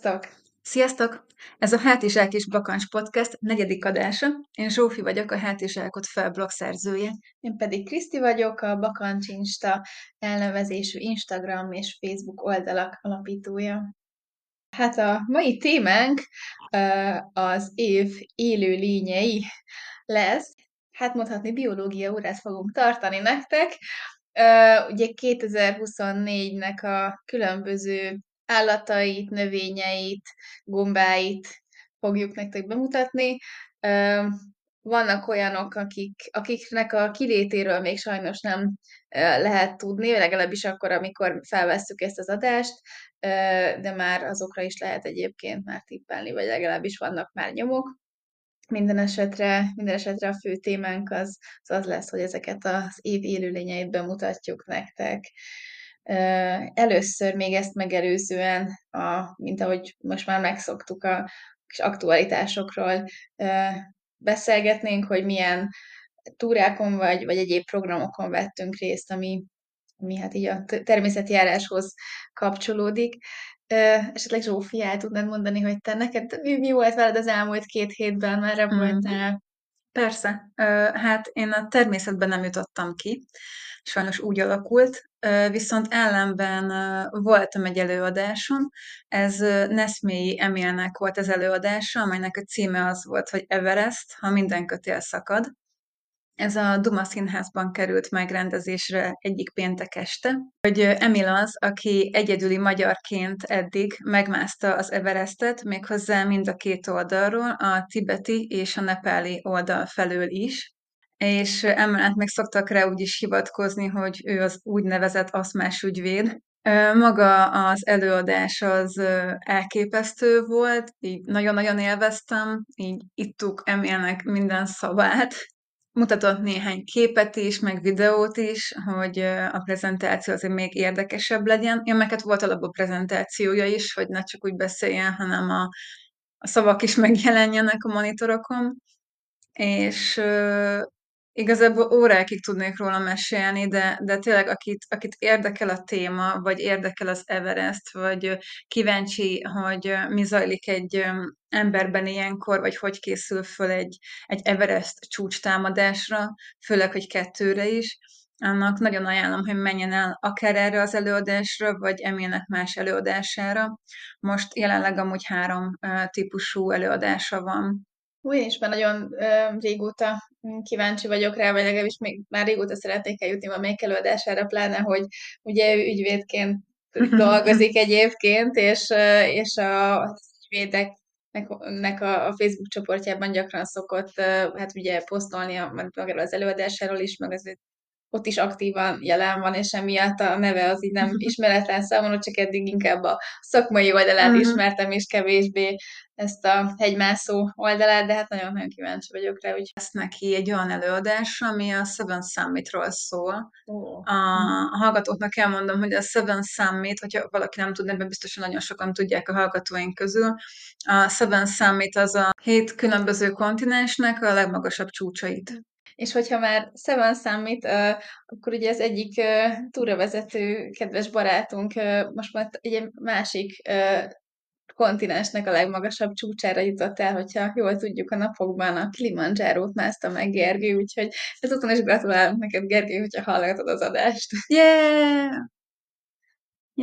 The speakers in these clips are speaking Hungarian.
Sziasztok! Sziasztok! Ez a Hátizsák és Bakancs Podcast negyedik adása. Én Zsófi vagyok, a Hátizsákot fel blog szerzője. Én pedig Kriszti vagyok, a Bakancs Insta elnevezésű Instagram és Facebook oldalak alapítója. Hát a mai témánk az év élő lényei lesz. Hát mondhatni biológia órát fogunk tartani nektek. Ugye 2024-nek a különböző állatait, növényeit, gombáit fogjuk nektek bemutatni. Vannak olyanok, akik, akiknek a kilétéről még sajnos nem lehet tudni, legalábbis akkor, amikor felvesszük ezt az adást, de már azokra is lehet egyébként már tippelni, vagy legalábbis vannak már nyomok. Minden esetre, minden esetre a fő témánk az, az az lesz, hogy ezeket az év élőlényeit bemutatjuk nektek. Először még ezt megelőzően, a, mint ahogy most már megszoktuk a kis aktualitásokról beszélgetnénk, hogy milyen túrákon vagy, vagy egyéb programokon vettünk részt, ami, ami hát így a természetjáráshoz kapcsolódik. Esetleg Zsófi, el tudnád mondani, hogy te neked mi, mi volt veled az elmúlt két hétben, merre mm. voltál? Persze. Hát én a természetben nem jutottam ki. Sajnos úgy alakult. Viszont ellenben voltam egy előadáson, ez Neszmélyi Emilnek volt az előadása, amelynek a címe az volt, hogy Everest, ha minden kötél szakad. Ez a Duma Színházban került megrendezésre egyik péntek este, hogy Emil az, aki egyedüli magyarként eddig megmászta az Everestet, méghozzá mind a két oldalról, a tibeti és a nepáli oldal felől is, és emellett meg szoktak rá úgy is hivatkozni, hogy ő az úgynevezett aszmás ügyvéd. Maga az előadás az elképesztő volt, így nagyon-nagyon élveztem, így ittuk Emilnek minden szavát, mutatott néhány képet is, meg videót is, hogy a prezentáció azért még érdekesebb legyen. Ilyeneket volt alapból prezentációja is, hogy ne csak úgy beszéljen, hanem a, a szavak is megjelenjenek a monitorokon. És Igazából órákig tudnék róla mesélni, de, de tényleg akit, akit érdekel a téma, vagy érdekel az Everest, vagy kíváncsi, hogy mi zajlik egy emberben ilyenkor, vagy hogy készül föl egy, egy Everest csúcs támadásra, főleg, hogy kettőre is, annak nagyon ajánlom, hogy menjen el akár erre az előadásra, vagy Emilnek más előadására. Most jelenleg amúgy három típusú előadása van. Új, és már nagyon ö, régóta kíváncsi vagyok rá, vagy legalábbis még már régóta szeretnék eljutni a még előadására, pláne, hogy ugye ő ügyvédként dolgozik egyébként, és, és a ügyvédeknek a, a Facebook csoportjában gyakran szokott hát ugye posztolni a, magáról az előadásáról is, meg azért ott is aktívan jelen van, és emiatt a neve az így nem ismeretlen számomra, csak eddig inkább a szakmai oldalát uh-huh. ismertem, és kevésbé ezt a hegymászó oldalát, de hát nagyon-nagyon kíváncsi vagyok rá. Úgy. Lesz neki egy olyan előadás, ami a Seven Summitról szól. Oh. A, hallgatóknak elmondom, hogy a Seven Summit, hogyha valaki nem tudna, ebben biztosan nagyon sokan tudják a hallgatóink közül, a Seven Summit az a hét különböző kontinensnek a legmagasabb csúcsait és hogyha már Seven Summit, akkor ugye az egyik túravezető kedves barátunk most már egy másik kontinensnek a legmagasabb csúcsára jutott el, hogyha jól tudjuk a napokban a Kilimanjaro-t mászta meg Gergő, úgyhogy ezúton is gratulálunk neked, Gergő, hogyha hallgatod az adást. Yeah!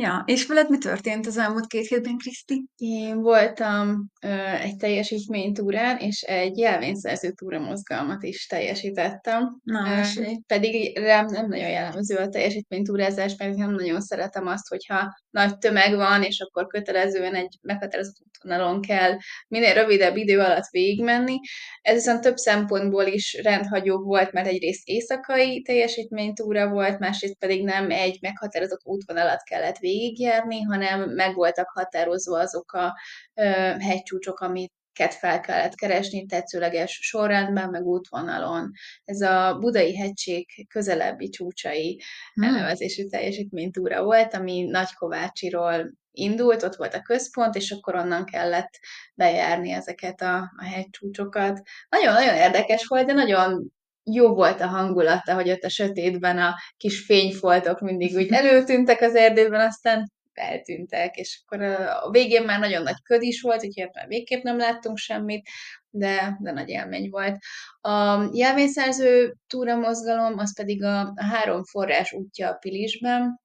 Ja, és veled mi történt az elmúlt két hétben, Kriszti? Én voltam ö, egy teljesítménytúrán, és egy jelvényszerző túra mozgalmat is teljesítettem. Na, ö, pedig rám nem nagyon jellemző a teljesítménytúrázás, mert nem nagyon szeretem azt, hogyha nagy tömeg van, és akkor kötelezően egy meghatározott útvonalon kell minél rövidebb idő alatt végigmenni. Ez viszont több szempontból is rendhagyó volt, mert egyrészt éjszakai teljesítménytúra volt, másrészt pedig nem egy meghatározott útvonalat kellett végigjárni, hanem meg voltak határozva azok a ö, hegycsúcsok, amit fel kellett keresni tetszőleges sorrendben, meg útvonalon. Ez a Budai hegység közelebbi csúcsai hmm. elnevezésű teljesítménytúra volt, ami Nagykovácsiról indult, ott volt a központ, és akkor onnan kellett bejárni ezeket a, a hegycsúcsokat. Nagyon-nagyon érdekes volt, de nagyon jó volt a hangulata, hogy ott a sötétben a kis fényfoltok mindig úgy előtűntek az erdőben, aztán eltűntek, és akkor a végén már nagyon nagy köd is volt, úgyhogy már végképp nem láttunk semmit, de, de nagy élmény volt. A jelvényszerző túramozgalom, az pedig a három forrás útja a Pilisben,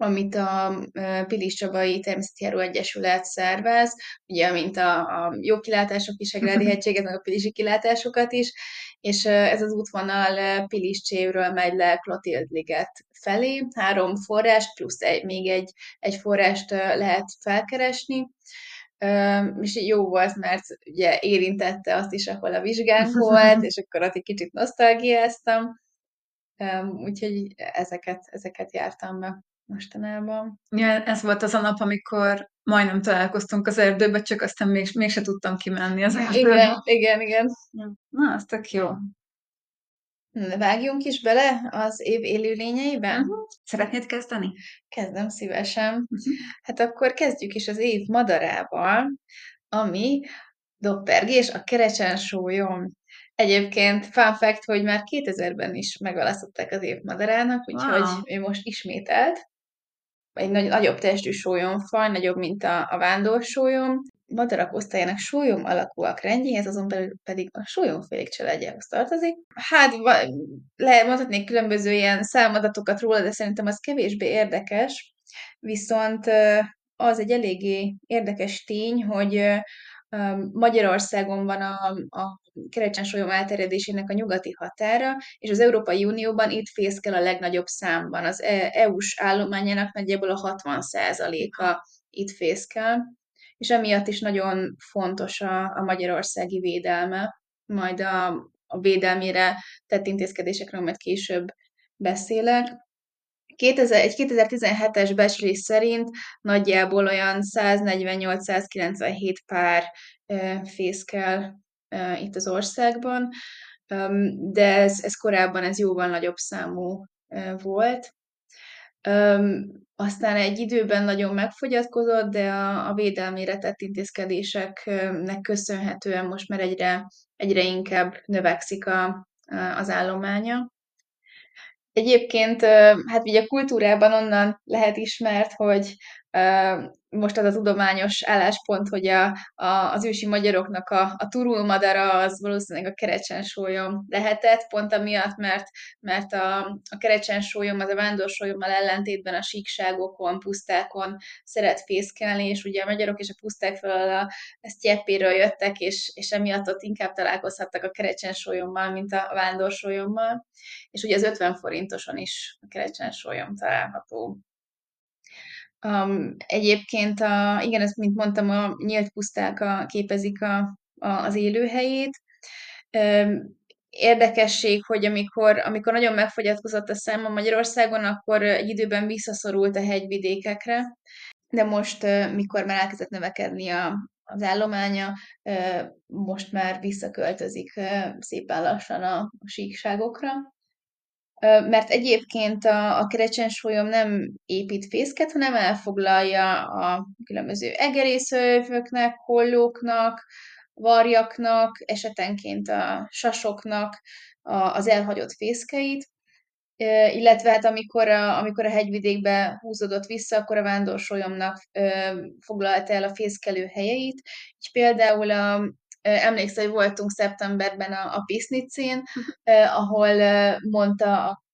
amit a Pilis Csabai Természetjáró Egyesület szervez, ugye, mint a, a jó kilátások, Kisegrádi hegységet, meg a pilisi kilátásokat is, és ez az útvonal Pilis Csévről megy le Klotild liget felé, három forrás, plusz egy, még egy, egy forrást lehet felkeresni, és jó volt, mert ugye érintette azt is, ahol a vizsgánk volt, és akkor ott egy kicsit nosztalgiáztam, úgyhogy ezeket, ezeket jártam be mostanában. Ja, ez volt az a nap, amikor majdnem találkoztunk az erdőbe, csak aztán még, mégse tudtam kimenni az erdőbe. Igen, igen, igen. Na, az tök jó. Vágjunk is bele az év élőlényeiben? Uh-huh. Szeretnéd kezdeni? Kezdem szívesen. Uh-huh. Hát akkor kezdjük is az év madarával, ami doppergés a kerecsen sólyom. Egyébként fun fact, hogy már 2000-ben is megválasztották az év madarának, úgyhogy wow. ő most ismételt. Egy nagy, nagyobb testű sólyomfaj, nagyobb, mint a, a vándórsólyom. Madarak osztályának sólyom alakúak rendjéhez, azon belül pedig a sólyomfélék családjához tartozik. Hát lehet mondhatnék különböző ilyen számadatokat róla, de szerintem az kevésbé érdekes, viszont az egy eléggé érdekes tény, hogy Magyarországon van a, a kerecsensolyom elterjedésének a nyugati határa, és az Európai Unióban itt fészkel a legnagyobb számban. Az EU-s állományának nagyjából a 60%-a itt fészkel, és emiatt is nagyon fontos a, a magyarországi védelme, majd a, a védelmére tett intézkedésekről majd később beszélek. 2000, egy 2017-es becslés szerint nagyjából olyan 148-197 pár fészkel itt az országban, de ez, ez korábban ez jóval nagyobb számú volt. Aztán egy időben nagyon megfogyatkozott, de a, a védelmére tett intézkedéseknek köszönhetően most már egyre, egyre inkább növekszik a, az állománya. Egyébként, hát ugye a kultúrában onnan lehet ismert, hogy most az a tudományos álláspont, hogy a, a, az ősi magyaroknak a, a turulmadara az valószínűleg a kerecsensólyom lehetett, pont amiatt, mert, mert a, a kerecsensólyom az a vándorsolyommal ellentétben a síkságokon, pusztákon szeret fészkelni, és ugye a magyarok és a puszták felől a, a sztyeppéről jöttek, és, és emiatt ott inkább találkozhattak a kerecsensólyommal, mint a vándorsolyommal. És ugye az 50 forintoson is a kerecsensólyom található. Um, egyébként, a, igen, ezt, mint mondtam, a nyílt puszták a, képezik a, a, az élőhelyét. Um, érdekesség, hogy amikor, amikor nagyon megfogyatkozott a száma Magyarországon, akkor egy időben visszaszorult a hegyvidékekre, de most, mikor már elkezdett növekedni a, az állománya, most már visszaköltözik szépen lassan a, a síkságokra mert egyébként a, a kerecsensólyom nem épít fészket, hanem elfoglalja a különböző egerészővöknek, hollóknak, varjaknak, esetenként a sasoknak a, az elhagyott fészkeit, illetve hát amikor a, amikor a hegyvidékbe húzódott vissza, akkor a vándorsolyomnak foglalta el a fészkelő helyeit. Így például a, emlékszel, hogy voltunk szeptemberben a, a Pisznicén, ahol mondta a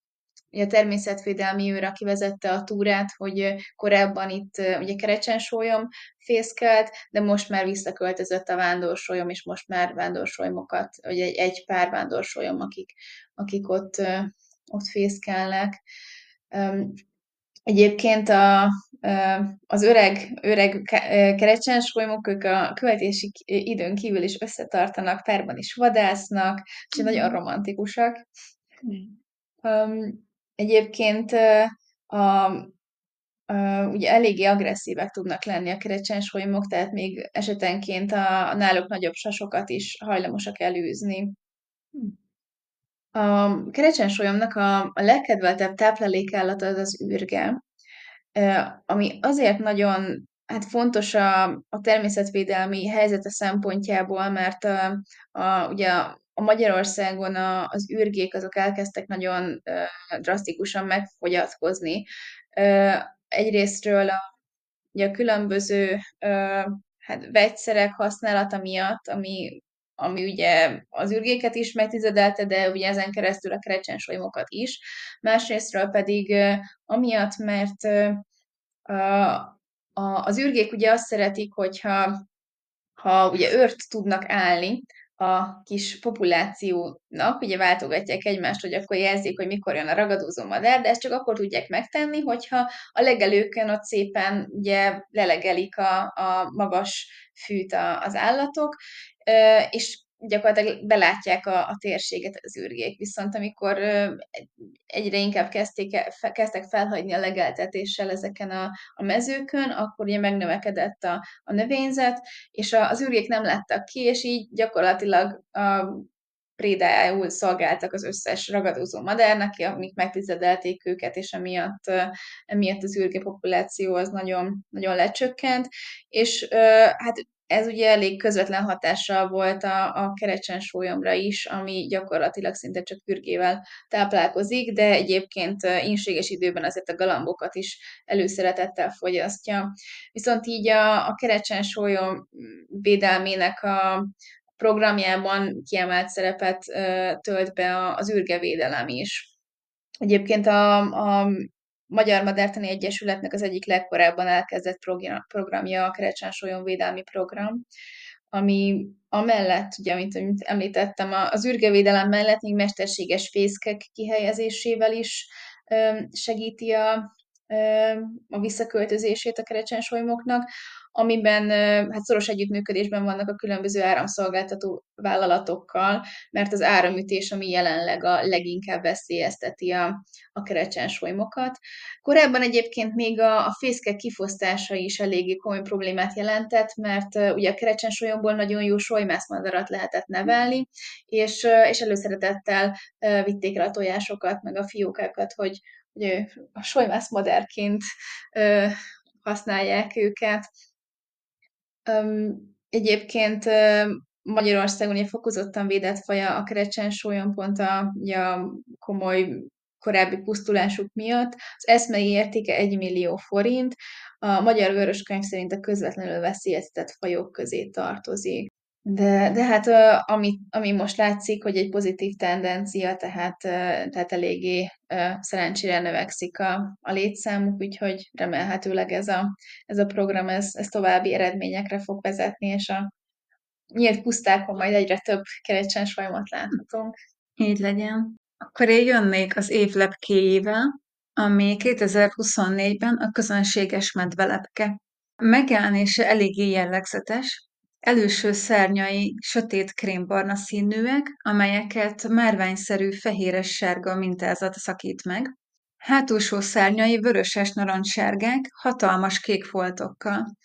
a természetvédelmi őr, aki vezette a túrát, hogy korábban itt ugye kerecsensólyom fészkelt, de most már visszaköltözött a vándorsolyom, és most már vándorsolyomokat, vagy egy, egy pár vándorsolyom, akik, akik ott, ott fészkelnek. Egyébként a, az öreg, öreg kerecsensolymok, ők a követési időn kívül is összetartanak, párban is vadásznak, és mm. nagyon romantikusak. Mm. Egyébként a, a, ugye eléggé agresszívek tudnak lenni a kerecsensolymok, tehát még esetenként a, a náluk nagyobb sasokat is hajlamosak elűzni. Mm. A kerecsensolyomnak a, a legkedveltebb táplálékállata az az űrge, ami azért nagyon hát fontos a, a természetvédelmi helyzete szempontjából, mert a, a, ugye a Magyarországon a, az űrgék azok elkezdtek nagyon drasztikusan megfogyatkozni. Uh, egyrésztről a ugye a különböző hát, vegyszerek használata miatt, ami, ami ugye az ürgéket is megtizedelte, de ugye ezen keresztül a kerecsensolymokat is. Másrésztről pedig amiatt, mert a, a, az ürgék ugye azt szeretik, hogyha ha ugye őrt tudnak állni, a kis populációnak, ugye váltogatják egymást, hogy akkor jelzik, hogy mikor jön a ragadozó madár, de ezt csak akkor tudják megtenni, hogyha a legelőkön ott szépen ugye lelegelik a, a magas fűt az állatok, és gyakorlatilag belátják a, a térséget az űrgék. Viszont amikor egyre inkább kezdték, kezdtek felhagyni a legeltetéssel ezeken a, a mezőkön, akkor ugye megnövekedett a, a növényzet, és a, az űrgék nem lettek ki, és így gyakorlatilag a prédájául szolgáltak az összes ragadozó madárnak, amik megtizedelték őket, és emiatt, emiatt az űrge populáció az nagyon, nagyon lecsökkent, és hát ez ugye elég közvetlen hatással volt a, a kerecsen sólyomra is, ami gyakorlatilag szinte csak pürgével táplálkozik, de egyébként inséges időben azért a galambokat is előszeretettel fogyasztja. Viszont így a, a kerecsen sólyom védelmének a programjában kiemelt szerepet tölt be az űrgevédelem is. Egyébként a, a Magyar Madártani Egyesületnek az egyik legkorábban elkezdett programja a Kerecsán Védelmi Program, ami amellett, ugye, amit, amit említettem, az űrgevédelem mellett még mesterséges fészkek kihelyezésével is segíti a, a visszaköltözését a kerecsensolymoknak, amiben hát szoros együttműködésben vannak a különböző áramszolgáltató vállalatokkal, mert az áramütés, ami jelenleg a leginkább veszélyezteti a, a kerecsensolymokat. Korábban egyébként még a, a fészkek kifosztása is eléggé komoly problémát jelentett, mert ugye a kerecsensolyomból nagyon jó solymászmadarat lehetett nevelni, és, és előszeretettel vitték el a tojásokat, meg a fiókákat, hogy, hogy a solymász madárként használják őket. Egyébként Magyarországon ugye fokozottan védett faja a kerecsen pont a, a komoly korábbi pusztulásuk miatt. Az eszmei értéke 1 millió forint, a Magyar Vöröskönyv szerint a közvetlenül veszélyeztetett fajok közé tartozik. De, de hát ami, ami most látszik, hogy egy pozitív tendencia, tehát, tehát eléggé szerencsére növekszik a, a létszámuk, úgyhogy remélhetőleg ez a, ez a program ez, ez további eredményekre fog vezetni, és a nyílt pusztákon majd egyre több kerecsen sajmat láthatunk. Így legyen. Akkor én jönnék az év lepkéjével, ami 2024-ben a közönséges medvelepke. Megjelenése eléggé jellegzetes, Előső szárnyai sötét krémbarna színűek, amelyeket márványszerű fehéres-sárga mintázat szakít meg. Hátulsó szárnyai vöröses narancssárgák, hatalmas kék foltokkal,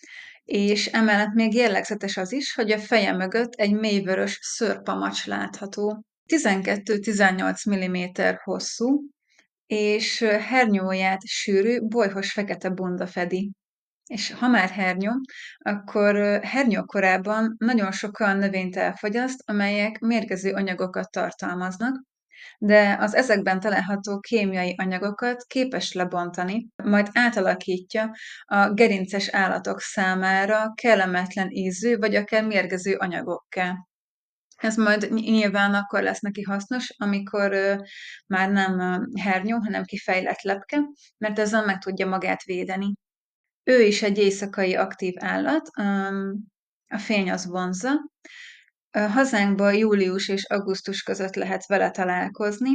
és emellett még jellegzetes az is, hogy a feje mögött egy mélyvörös szörpamacs látható. 12-18 mm hosszú, és hernyóját sűrű, bolyhos fekete bunda fedi. És ha már hernyó, akkor hernyó korában nagyon sokan növényt elfogyaszt, amelyek mérgező anyagokat tartalmaznak, de az ezekben található kémiai anyagokat képes lebontani, majd átalakítja a gerinces állatok számára kellemetlen ízű vagy akár mérgező anyagokká. Ez majd nyilván akkor lesz neki hasznos, amikor már nem hernyó, hanem kifejlett lepke, mert ezzel meg tudja magát védeni. Ő is egy éjszakai aktív állat, a fény az vonza. Hazánkban július és augusztus között lehet vele találkozni,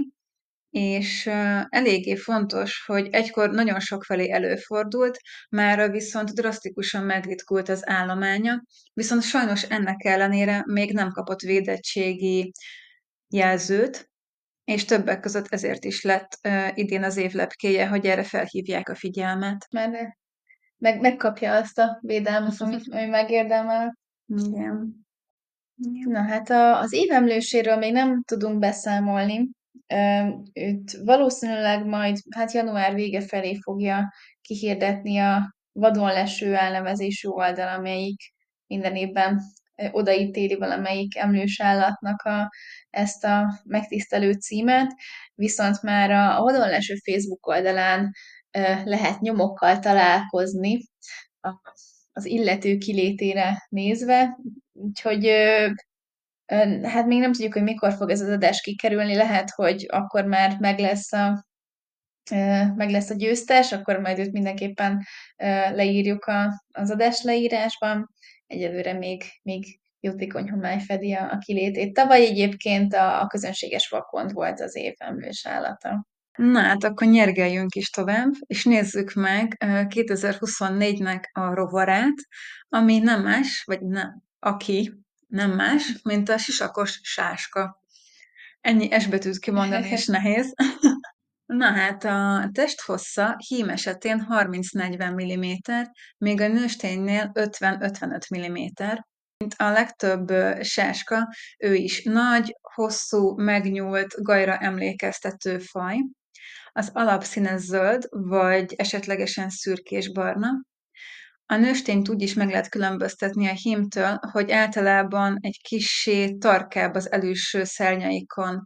és eléggé fontos, hogy egykor nagyon sokfelé előfordult, mára viszont drasztikusan megritkult az állománya, viszont sajnos ennek ellenére még nem kapott védettségi jelzőt, és többek között ezért is lett idén az évlepkéje, hogy erre felhívják a figyelmet. Mert meg, megkapja azt a védelmet, amit ő megérdemel. Igen. Na hát a, az évemlőséről még nem tudunk beszámolni. Őt valószínűleg majd hát január vége felé fogja kihirdetni a vadon leső elnevezésű oldal, amelyik minden évben odaítéli valamelyik emlős állatnak a, ezt a megtisztelő címet, viszont már a, a vadon leső Facebook oldalán lehet nyomokkal találkozni az illető kilétére nézve, úgyhogy hát még nem tudjuk, hogy mikor fog ez az adás kikerülni, lehet, hogy akkor már meg lesz a, meg lesz a győztes, akkor majd őt mindenképpen leírjuk a, az adás leírásban. Egyelőre még, még jótékony homály fedi a, a kilétét. Tavaly egyébként a, a közönséges vakond volt az év emlős állata. Na hát akkor nyergeljünk is tovább, és nézzük meg 2024-nek a rovarát, ami nem más, vagy nem, aki nem más, mint a sisakos sáska. Ennyi esbetűt kimondani is nehéz. Na hát a testhossza hím esetén 30-40 mm, még a nősténynél 50-55 mm. Mint a legtöbb sáska, ő is nagy, hosszú, megnyúlt, gajra emlékeztető faj. Az alapszíne zöld, vagy esetlegesen szürkés-barna. A nőstényt úgy is meg lehet különböztetni a hímtől, hogy általában egy kissé tarkább az előső szárnyaikon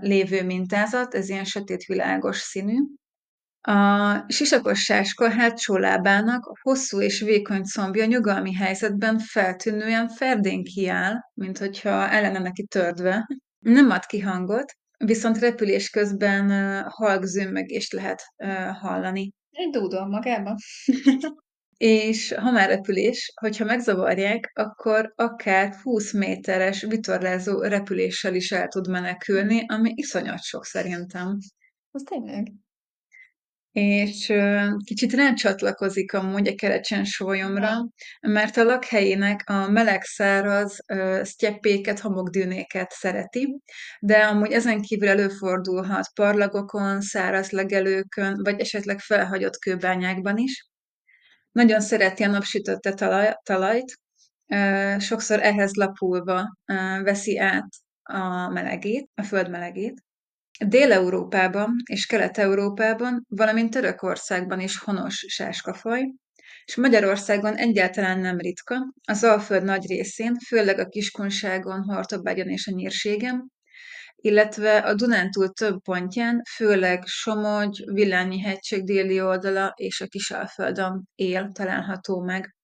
lévő mintázat, ez ilyen sötét-világos színű. A sisakos sáska hátsó lábának hosszú és vékony combja nyugalmi helyzetben feltűnően ferdén kiáll, mint hogyha ellene neki tördve. Nem ad ki hangot, viszont repülés közben halk zümmögést lehet hallani. Egy dúdol magában. és ha már repülés, hogyha megzavarják, akkor akár 20 méteres vitorlázó repüléssel is el tud menekülni, ami iszonyat sok szerintem. Az tényleg. És kicsit rácsatlakozik amúgy a kerecsen sólyomra, mert a lakhelyének a meleg-száraz sztyeppéket, homokdűnéket szereti, de amúgy ezen kívül előfordulhat parlagokon, száraz legelőkön, vagy esetleg felhagyott kőbányákban is. Nagyon szereti a napsütötte talaj, talajt, sokszor ehhez lapulva veszi át a melegét, a föld melegét. Dél-Európában és Kelet-Európában, valamint Törökországban is honos sáskafaj, és Magyarországon egyáltalán nem ritka, az Alföld nagy részén, főleg a Kiskunságon, Hortobágyon és a Nyírségen, illetve a Dunántúl több pontján, főleg Somogy, Villányi hegység déli oldala és a Kisalföldön él található meg.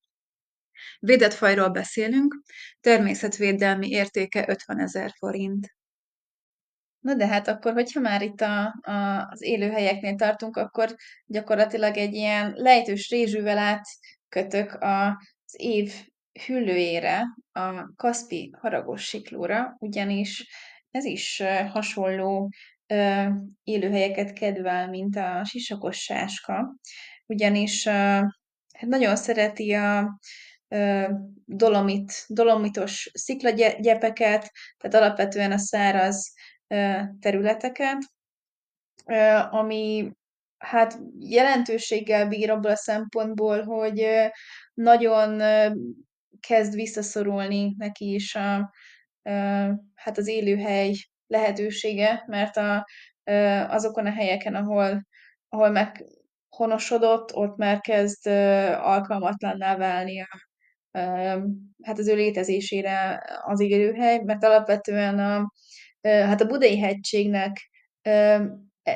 Védett fajról beszélünk, természetvédelmi értéke 50 ezer forint. Na de hát akkor, hogyha már itt a, a, az élőhelyeknél tartunk, akkor gyakorlatilag egy ilyen lejtős rézsűvel átkötök az év hüllőjére, a Kaspi haragos siklóra, ugyanis ez is hasonló élőhelyeket kedvel, mint a sisakos sáska, ugyanis hát nagyon szereti a dolomit, dolomitos sziklagyepeket, tehát alapvetően a száraz területeket, ami hát jelentőséggel bír abból a szempontból, hogy nagyon kezd visszaszorulni neki is a, hát az élőhely lehetősége, mert a, azokon a helyeken, ahol, ahol meghonosodott, ott már kezd alkalmatlanná válni a, hát az ő létezésére az élőhely, mert alapvetően a, hát a Budai hegységnek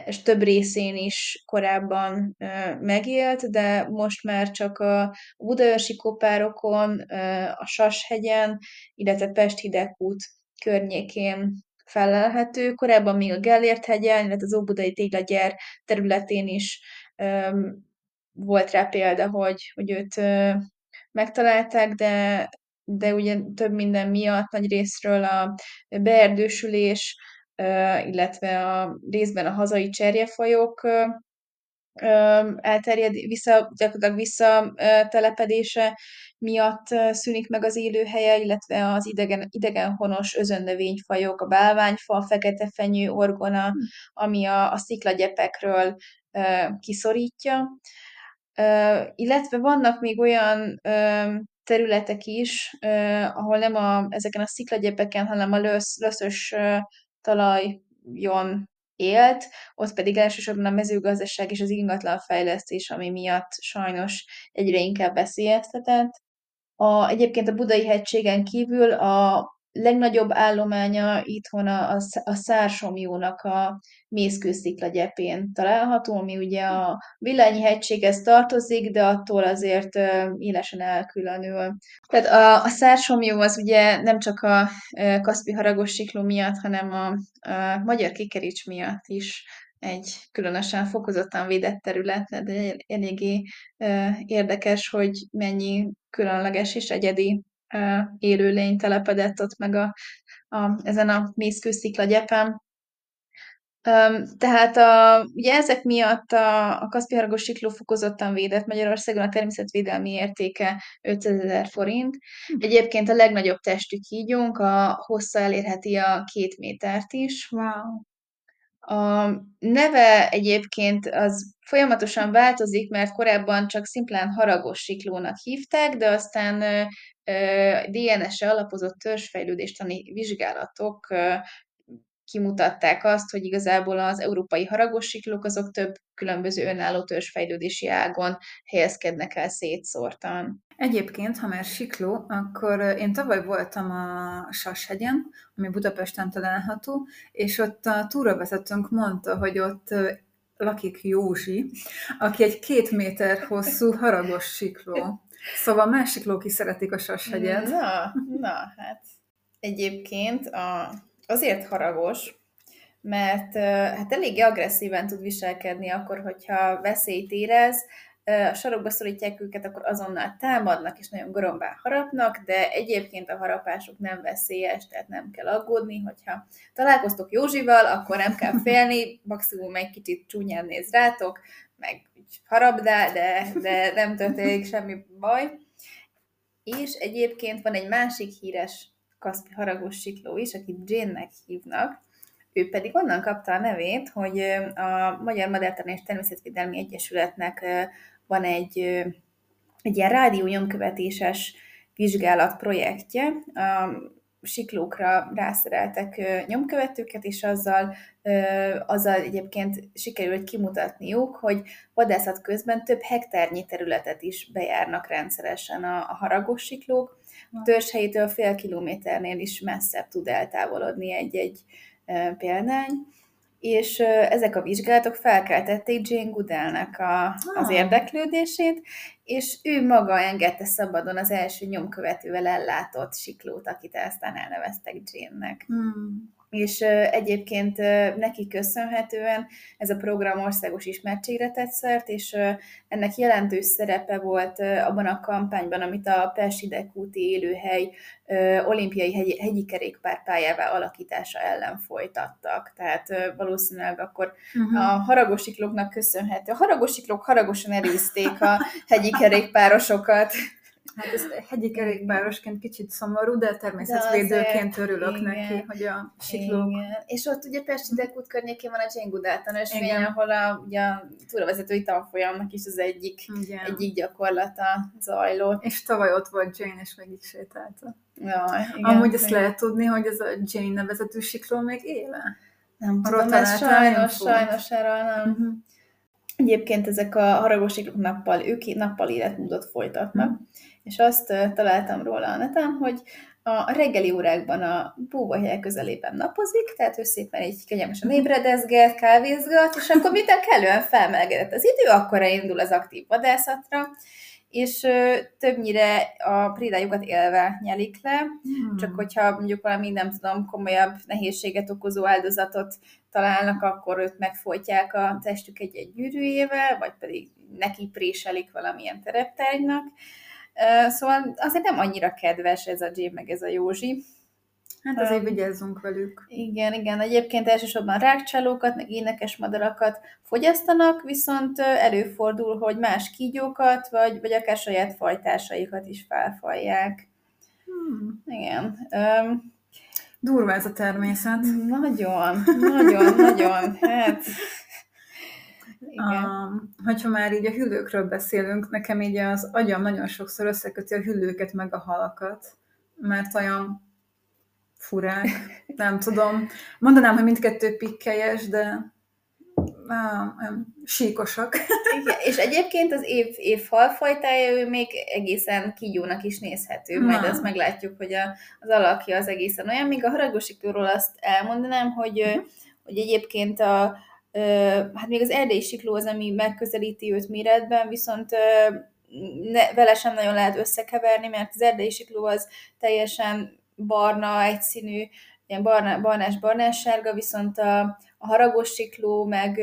és több részén is korábban megélt, de most már csak a Budaörsi kopárokon, a Sashegyen, illetve Pest hidegkút környékén felelhető. Korábban még a Gellért hegyen, illetve az Óbudai téglagyár területén is volt rá példa, hogy, hogy őt megtalálták, de, de ugye több minden miatt nagy részről a beerdősülés, illetve a részben a hazai cserjefajok elterjed, vissza, gyakorlatilag visszatelepedése miatt szűnik meg az élőhelye, illetve az idegen, idegenhonos özönnövényfajok, a bálványfa, a fekete fenyő, orgona, hm. ami a, a sziklagyepekről kiszorítja. Illetve vannak még olyan területek is, ahol nem a, ezeken a sziklagyepeken, hanem a lösz, löszös talajon élt, ott pedig elsősorban a mezőgazdaság és az ingatlanfejlesztés, ami miatt sajnos egyre inkább veszélyeztetett. A, egyébként a Budai hegységen kívül a legnagyobb állománya itthon a, a szársomjónak a mészkőszikla gyepén található, ami ugye a Villányi hegységhez tartozik, de attól azért élesen elkülönül. Tehát a, a szársomjó az ugye nem csak a Kaszpi haragos sikló miatt, hanem a, a magyar kikerics miatt is egy különösen fokozottan védett terület, de eléggé érdekes, hogy mennyi különleges és egyedi élőlény telepedett ott meg a, a, ezen a mészkőszikla gyepen. Tehát a, ugye ezek miatt a, a Kaszpi sikló fokozottan védett Magyarországon a természetvédelmi értéke 500 ezer forint. Hm. Egyébként a legnagyobb testű kígyónk a hossza elérheti a két métert is. Wow. A neve egyébként az folyamatosan változik, mert korábban csak szimplán haragos siklónak hívták, de aztán DNS-e alapozott törzsfejlődéstani vizsgálatok kimutatták azt, hogy igazából az európai haragos siklók azok több különböző önálló törzsfejlődési ágon helyezkednek el szétszórtan. Egyébként, ha már sikló, akkor én tavaly voltam a Sashegyen, ami Budapesten található, és ott a túravezetőnk mondta, hogy ott lakik Józsi, aki egy két méter hosszú haragos sikló. Szóval más siklók is szeretik a Sashegyet. Na, na, hát egyébként a azért haragos, mert hát eléggé agresszíven tud viselkedni akkor, hogyha veszélyt érez, a sarokba szorítják őket, akkor azonnal támadnak, és nagyon gorombán harapnak, de egyébként a harapásuk nem veszélyes, tehát nem kell aggódni, hogyha találkoztok Józsival, akkor nem kell félni, maximum egy kicsit csúnyán néz rátok, meg harap, de, de nem történik semmi baj. És egyébként van egy másik híres Kaszpi haragos sikló is, akit Jane-nek hívnak, ő pedig onnan kapta a nevét, hogy a Magyar Madártani és Természetvédelmi Egyesületnek van egy, egy ilyen rádió nyomkövetéses vizsgálat projektje. A siklókra rászereltek nyomkövetőket, és azzal, azzal egyébként sikerült kimutatniuk, hogy vadászat közben több hektárnyi területet is bejárnak rendszeresen a, a haragos siklók, törzshelyétől fél kilométernél is messzebb tud eltávolodni egy-egy példány, és ezek a vizsgálatok felkeltették Jane Goodellnek a, az ah. érdeklődését, és ő maga engedte szabadon az első nyomkövetővel ellátott siklót, akit aztán elneveztek Jane-nek. Hmm és egyébként neki köszönhetően ez a program országos ismertségre tett szert, és ennek jelentős szerepe volt abban a kampányban, amit a Persidek úti élőhely olimpiai hegyi, hegyi kerékpárpályává alakítása ellen folytattak. Tehát valószínűleg akkor uh-huh. a haragosiklóknak köszönhető. A haragosiklók haragosan erőzték a hegyi kerékpárosokat. Hát ez hegyi kerékpárosként kicsit szomorú, de természetvédőként örülök igen, neki, hogy a siklók... Igen. És ott ugye Pesti Dekút környékén van a Jane Goodall tanösvény, ahol a, ugye a túravezetői tanfolyamnak is az egyik, igen. egyik gyakorlata zajlott. És tavaly ott volt Jane, és meg is sétálta. Ja, igen, Amúgy ezt lehet tudni, hogy ez a Jane nevezetű sikló még éle? Nem tudom, ez sajnos, sajnos erről nem. Uh-huh. Egyébként ezek a haragos nappal, ők nappal életmódot folytatnak. Uh-huh és azt találtam róla a neten, hogy a reggeli órákban a búvahely közelében napozik, tehát ő szépen így kegyelmesen ébredezget, kávézgat, és akkor minden kellően felmelegedett az idő, akkor indul az aktív vadászatra, és többnyire a prédájukat élve nyelik le, hmm. csak hogyha mondjuk valami, nem tudom, komolyabb nehézséget okozó áldozatot találnak, akkor őt megfojtják a testük egy-egy gyűrűjével, vagy pedig neki préselik valamilyen tereptárgynak, Szóval azért nem annyira kedves ez a Jay meg ez a Józsi. Hát azért um, vigyázzunk velük. Igen, igen. Egyébként elsősorban rákcsálókat, meg énekes madarakat fogyasztanak, viszont előfordul, hogy más kígyókat, vagy, vagy akár saját fajtásaikat is felfalják. Hmm. Igen. Um, Durva ez a természet. Nagyon, nagyon, nagyon. Hát igen. Um, hogyha már így a hüllőkről beszélünk, nekem így az agyam nagyon sokszor összeköti a hüllőket meg a halakat, mert olyan furák, nem tudom. Mondanám, hogy mindkettő pikkelyes, de síkosak. Igen, és egyébként az év, év halfajtája, ő még egészen kígyónak is nézhető, Na. majd azt meglátjuk, hogy a, az alakja az egészen olyan, míg a haragosiktóról azt elmondanám, hogy, uh-huh. hogy egyébként a, hát még az erdélyi sikló az, ami megközelíti őt méretben, viszont ne, vele sem nagyon lehet összekeverni, mert az erdélyi sikló az teljesen barna, egyszínű, ilyen barna, barnás-barnás sárga, viszont a, a haragos sikló, meg,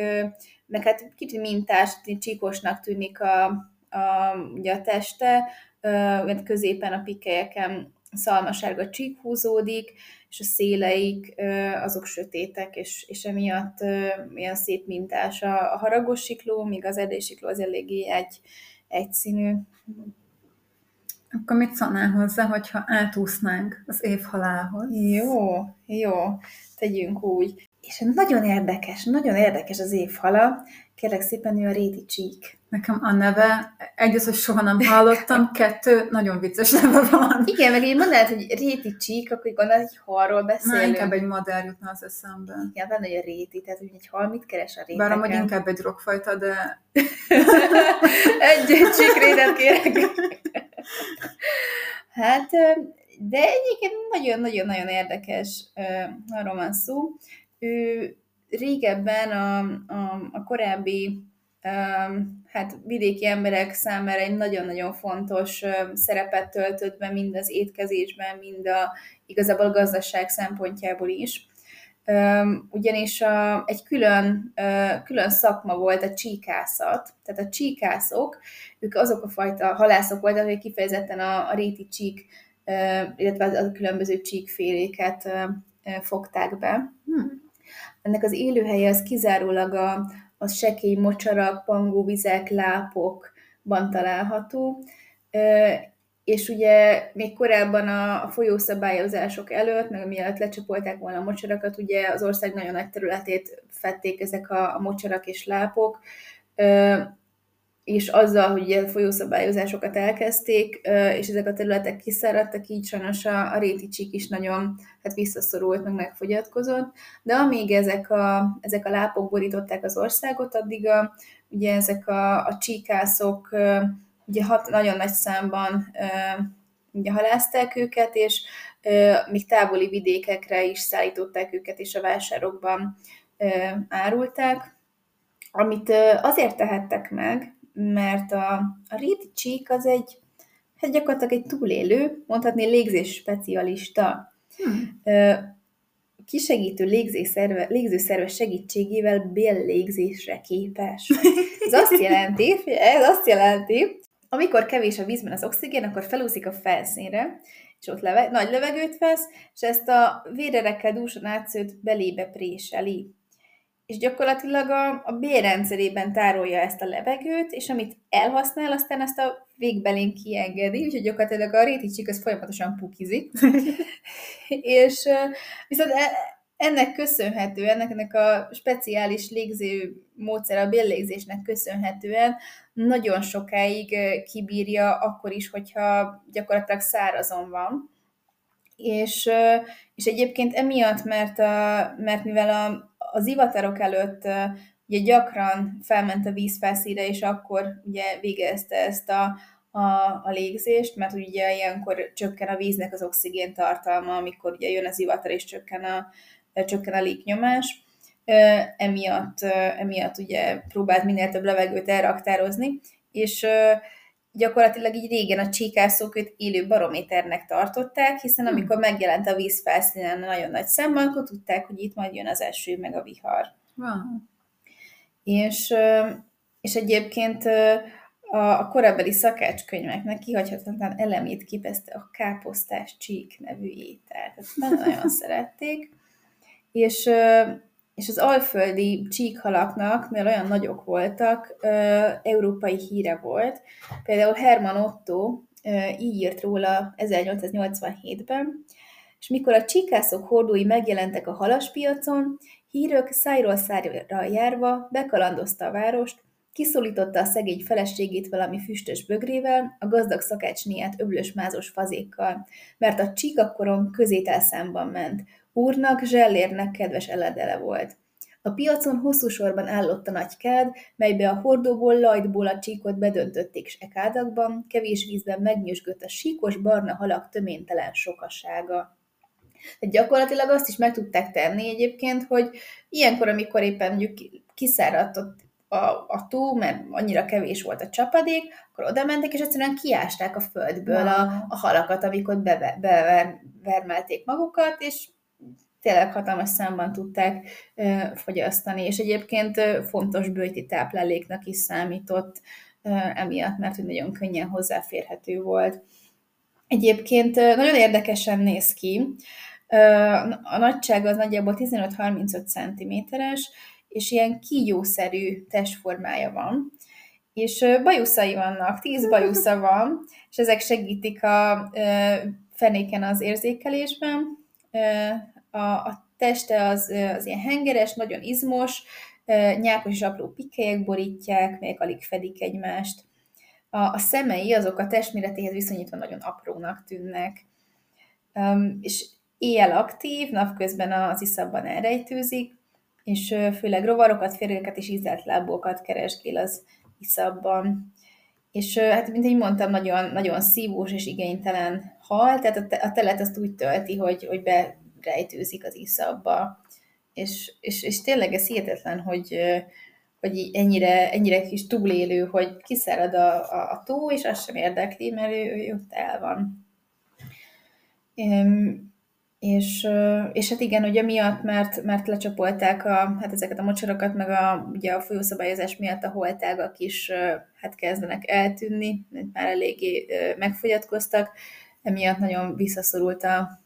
meg hát kicsit mintás, csíkosnak tűnik a, a, ugye a teste, mert középen a pikelyeken szalmasárga csík húzódik, és a széleik azok sötétek, és, és emiatt ilyen szép mintás a, a haragos sikló, míg az erdélysikló az eléggé egy, egyszínű. Akkor mit szólnál hozzá, hogyha átúsznánk az év halához? Jó, jó, tegyünk úgy. És nagyon érdekes, nagyon érdekes az évhala. Kérlek szépen, ő a Réti Csík. Nekem a neve, egyrészt, hogy soha nem hallottam, kettő, nagyon vicces neve van. Igen, meg így mondanád, hogy Réti Csík, akkor gondolod, hogy halról beszélünk. Na, inkább egy madár jutna az eszembe. Igen, van egy a Réti, tehát hogy egy hal mit keres a réteken. Bár amúgy inkább egy drogfajta, de... egy csíkrédet kérek. hát, de egyébként nagyon-nagyon-nagyon érdekes arról van szó. Ő régebben a, a, a korábbi hát vidéki emberek számára egy nagyon-nagyon fontos szerepet töltött be mind az étkezésben, mind a igazából a gazdaság szempontjából is. Ugyanis a, egy külön, külön szakma volt a csíkászat, tehát a csíkászok, ők azok a fajta halászok voltak, akik kifejezetten a, a réti csík, illetve a különböző csíkféléket fogták be. Hmm. Ennek az élőhelye az kizárólag a, a sekély mocsarak, pangóvizek, lápokban található, és ugye még korábban a, a folyószabályozások előtt, meg mielőtt lecsapolták volna a mocsarakat, ugye az ország nagyon nagy területét fették ezek a mocsarak és lápok, és azzal, hogy ugye folyószabályozásokat elkezdték, és ezek a területek kiszáradtak, így sajnos a réti csík is nagyon hát visszaszorult, meg megfogyatkozott, de amíg ezek a, ezek a lápok borították az országot, addig a, ugye ezek a, a csíkászok ugye hat, nagyon nagy számban ugye halázták őket, és még távoli vidékekre is szállították őket, és a vásárokban árulták, amit azért tehettek meg, mert a, a réti csík az egy, hát gyakorlatilag egy túlélő, mondhatni légzés specialista. Hmm. Kisegítő légzőszerve, légzőszerve segítségével béllégzésre képes. Ez azt jelenti, ez azt jelenti, amikor kevés a vízben az oxigén, akkor felúszik a felszínre, és ott leve, nagy levegőt vesz, és ezt a vérerekkel dúsan átszőtt belébe préseli és gyakorlatilag a, a bélrendszerében tárolja ezt a levegőt, és amit elhasznál, aztán ezt a végbelén kiengedi, úgyhogy gyakorlatilag a réticsik az folyamatosan pukizik. és viszont e, ennek köszönhetően, ennek, a speciális légző módszer, a béllégzésnek köszönhetően nagyon sokáig kibírja, akkor is, hogyha gyakorlatilag szárazon van. És, és egyébként emiatt, mert, a, mert mivel a, az ivatarok előtt ugye gyakran felment a vízfelszíre, és akkor ugye végezte ezt a, a, a légzést, mert ugye ilyenkor csökken a víznek az oxigén tartalma, amikor ugye jön az ivatar, és csökken a, csökken a légnyomás. Emiatt, emiatt ugye próbált minél több levegőt elraktározni, és gyakorlatilag így régen a csíkászók őt élő barométernek tartották, hiszen hmm. amikor megjelent a víz felszínen nagyon nagy szemmel, akkor tudták, hogy itt majd jön az eső, meg a vihar. Wow. És, és egyébként a, a korabeli szakácskönyveknek kihagyhatatlan elemét képezte a káposztás csík nevű étel. Tehát nagyon-nagyon szerették. És és az alföldi csíkhalaknak, mivel olyan nagyok voltak, európai híre volt. Például Herman Otto így írt róla 1887-ben, és mikor a csíkászok hordói megjelentek a halaspiacon, hírök szájról szájra járva bekalandozta a várost, kiszólította a szegény feleségét valami füstös bögrével, a gazdag szakácsniát öblös mázos fazékkal, mert a csík akkoron közételszámban ment, Úrnak, zsellérnek kedves eledele volt. A piacon hosszú sorban állott a nagy kád, melybe a hordóból, lajtból a csíkot bedöntötték s ekádakban, kevés vízben megnyüzsgött a síkos barna halak töménytelen sokasága. Tehát gyakorlatilag azt is meg tudták tenni egyébként, hogy ilyenkor, amikor éppen mondjuk kiszáradt a, a tó, mert annyira kevés volt a csapadék, akkor oda mentek, és egyszerűen kiásták a földből a, a halakat, amik ott bevermelték magukat, és tényleg hatalmas számban tudták fogyasztani, és egyébként fontos bőti tápláléknak is számított emiatt, mert hogy nagyon könnyen hozzáférhető volt. Egyébként nagyon érdekesen néz ki. A nagyság az nagyjából 15-35 cm-es, és ilyen kígyószerű testformája van. És bajuszai vannak, 10 bajusza van, és ezek segítik a fenéken az érzékelésben, a, a teste az, az ilyen hengeres, nagyon izmos, nyákos és apró pikkelyek borítják, melyek alig fedik egymást. A, a szemei azok a testméretéhez viszonyítva nagyon aprónak tűnnek. Um, és éjjel aktív, napközben az iszabban elrejtőzik, és főleg rovarokat, férgeket és ízelt lábókat keresgél az iszabban. És hát, mint így mondtam, nagyon, nagyon szívós és igénytelen hal, tehát a telet azt úgy tölti, hogy, hogy be rejtőzik az iszabba. És, és, és tényleg ez hihetetlen, hogy, hogy ennyire, ennyire kis túlélő, hogy kiszárad a, a, a tó, és az sem érdekli, mert ő, ő ott el van. És, és hát igen, ugye miatt, mert, mert lecsapolták a, hát ezeket a mocsorokat, meg a, ugye a folyószabályozás miatt a holtágak is hát kezdenek eltűnni, már eléggé megfogyatkoztak, emiatt nagyon visszaszorult a,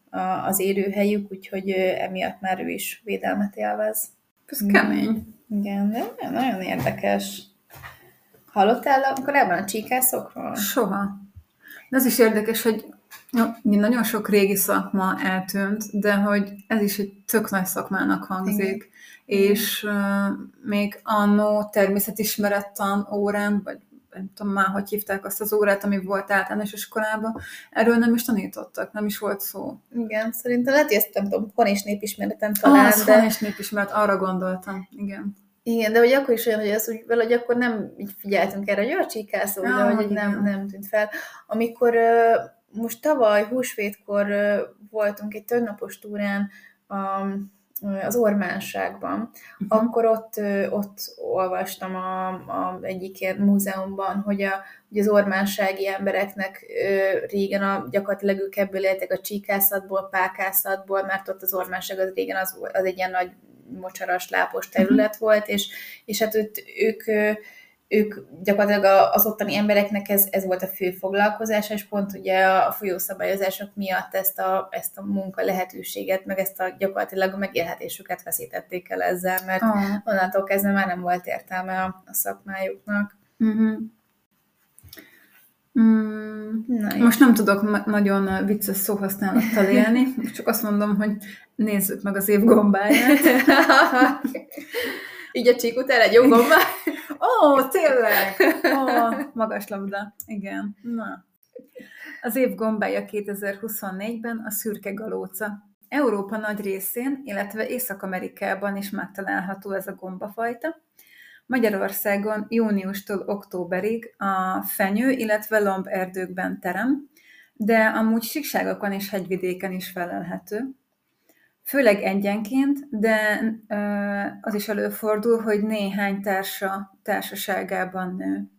az élőhelyük, úgyhogy emiatt már ő is védelmet élvez. Ez kemény. Igen, de nagyon érdekes. Hallottál korábban a csíkászokról? Soha. De az is érdekes, hogy nagyon sok régi szakma eltűnt, de hogy ez is egy tök nagy szakmának hangzik. Igen. És uh, még annó természetismerettan órán, vagy nem tudom már, hogy hívták azt az órát, ami volt általános iskolában, erről nem is tanítottak, nem is volt szó. Igen, szerintem lehet, hogy ezt nem tudom, van és népismereten talán, ah, de... és népismeret, arra gondoltam, igen. Igen, de hogy akkor is olyan, hogy az úgy, hogy akkor nem így figyeltünk erre, hogy a csíkászó, ah, de hogy nem, nem tűnt fel. Amikor most tavaly húsvétkor voltunk egy többnapos túrán a az ormánságban, uh-huh. akkor ott, ott olvastam a, a egyik ilyen múzeumban, hogy, a, hogy az ormánsági embereknek régen a, gyakorlatilag ők ebből éltek a csíkászatból, pákászatból, mert ott az ormánság az régen az, az egy ilyen nagy mocsaras, lápos terület uh-huh. volt, és, és hát őt, ők ők gyakorlatilag az ottani embereknek ez, ez volt a fő foglalkozása, és pont ugye a folyószabályozások miatt ezt a, ezt a munka lehetőséget, meg ezt a gyakorlatilag a megélhetésüket veszítették el ezzel, mert ah. onnantól kezdve már nem volt értelme a, a szakmájuknak. Uh-huh. Mm, most nem tudok nagyon vicces szóhasználattal élni, csak azt mondom, hogy nézzük meg az év gombáját. Így a csík után egy jó gomba. Ó, oh, tényleg! Oh, magas labda. Igen. Na. Az év gombája 2024-ben a szürke galóca. Európa nagy részén, illetve Észak-Amerikában is megtalálható ez a gombafajta. Magyarországon júniustól októberig a fenyő, illetve lomb erdőkben terem, de amúgy síkságokon és hegyvidéken is felelhető főleg egyenként, de az is előfordul, hogy néhány társa társaságában nő.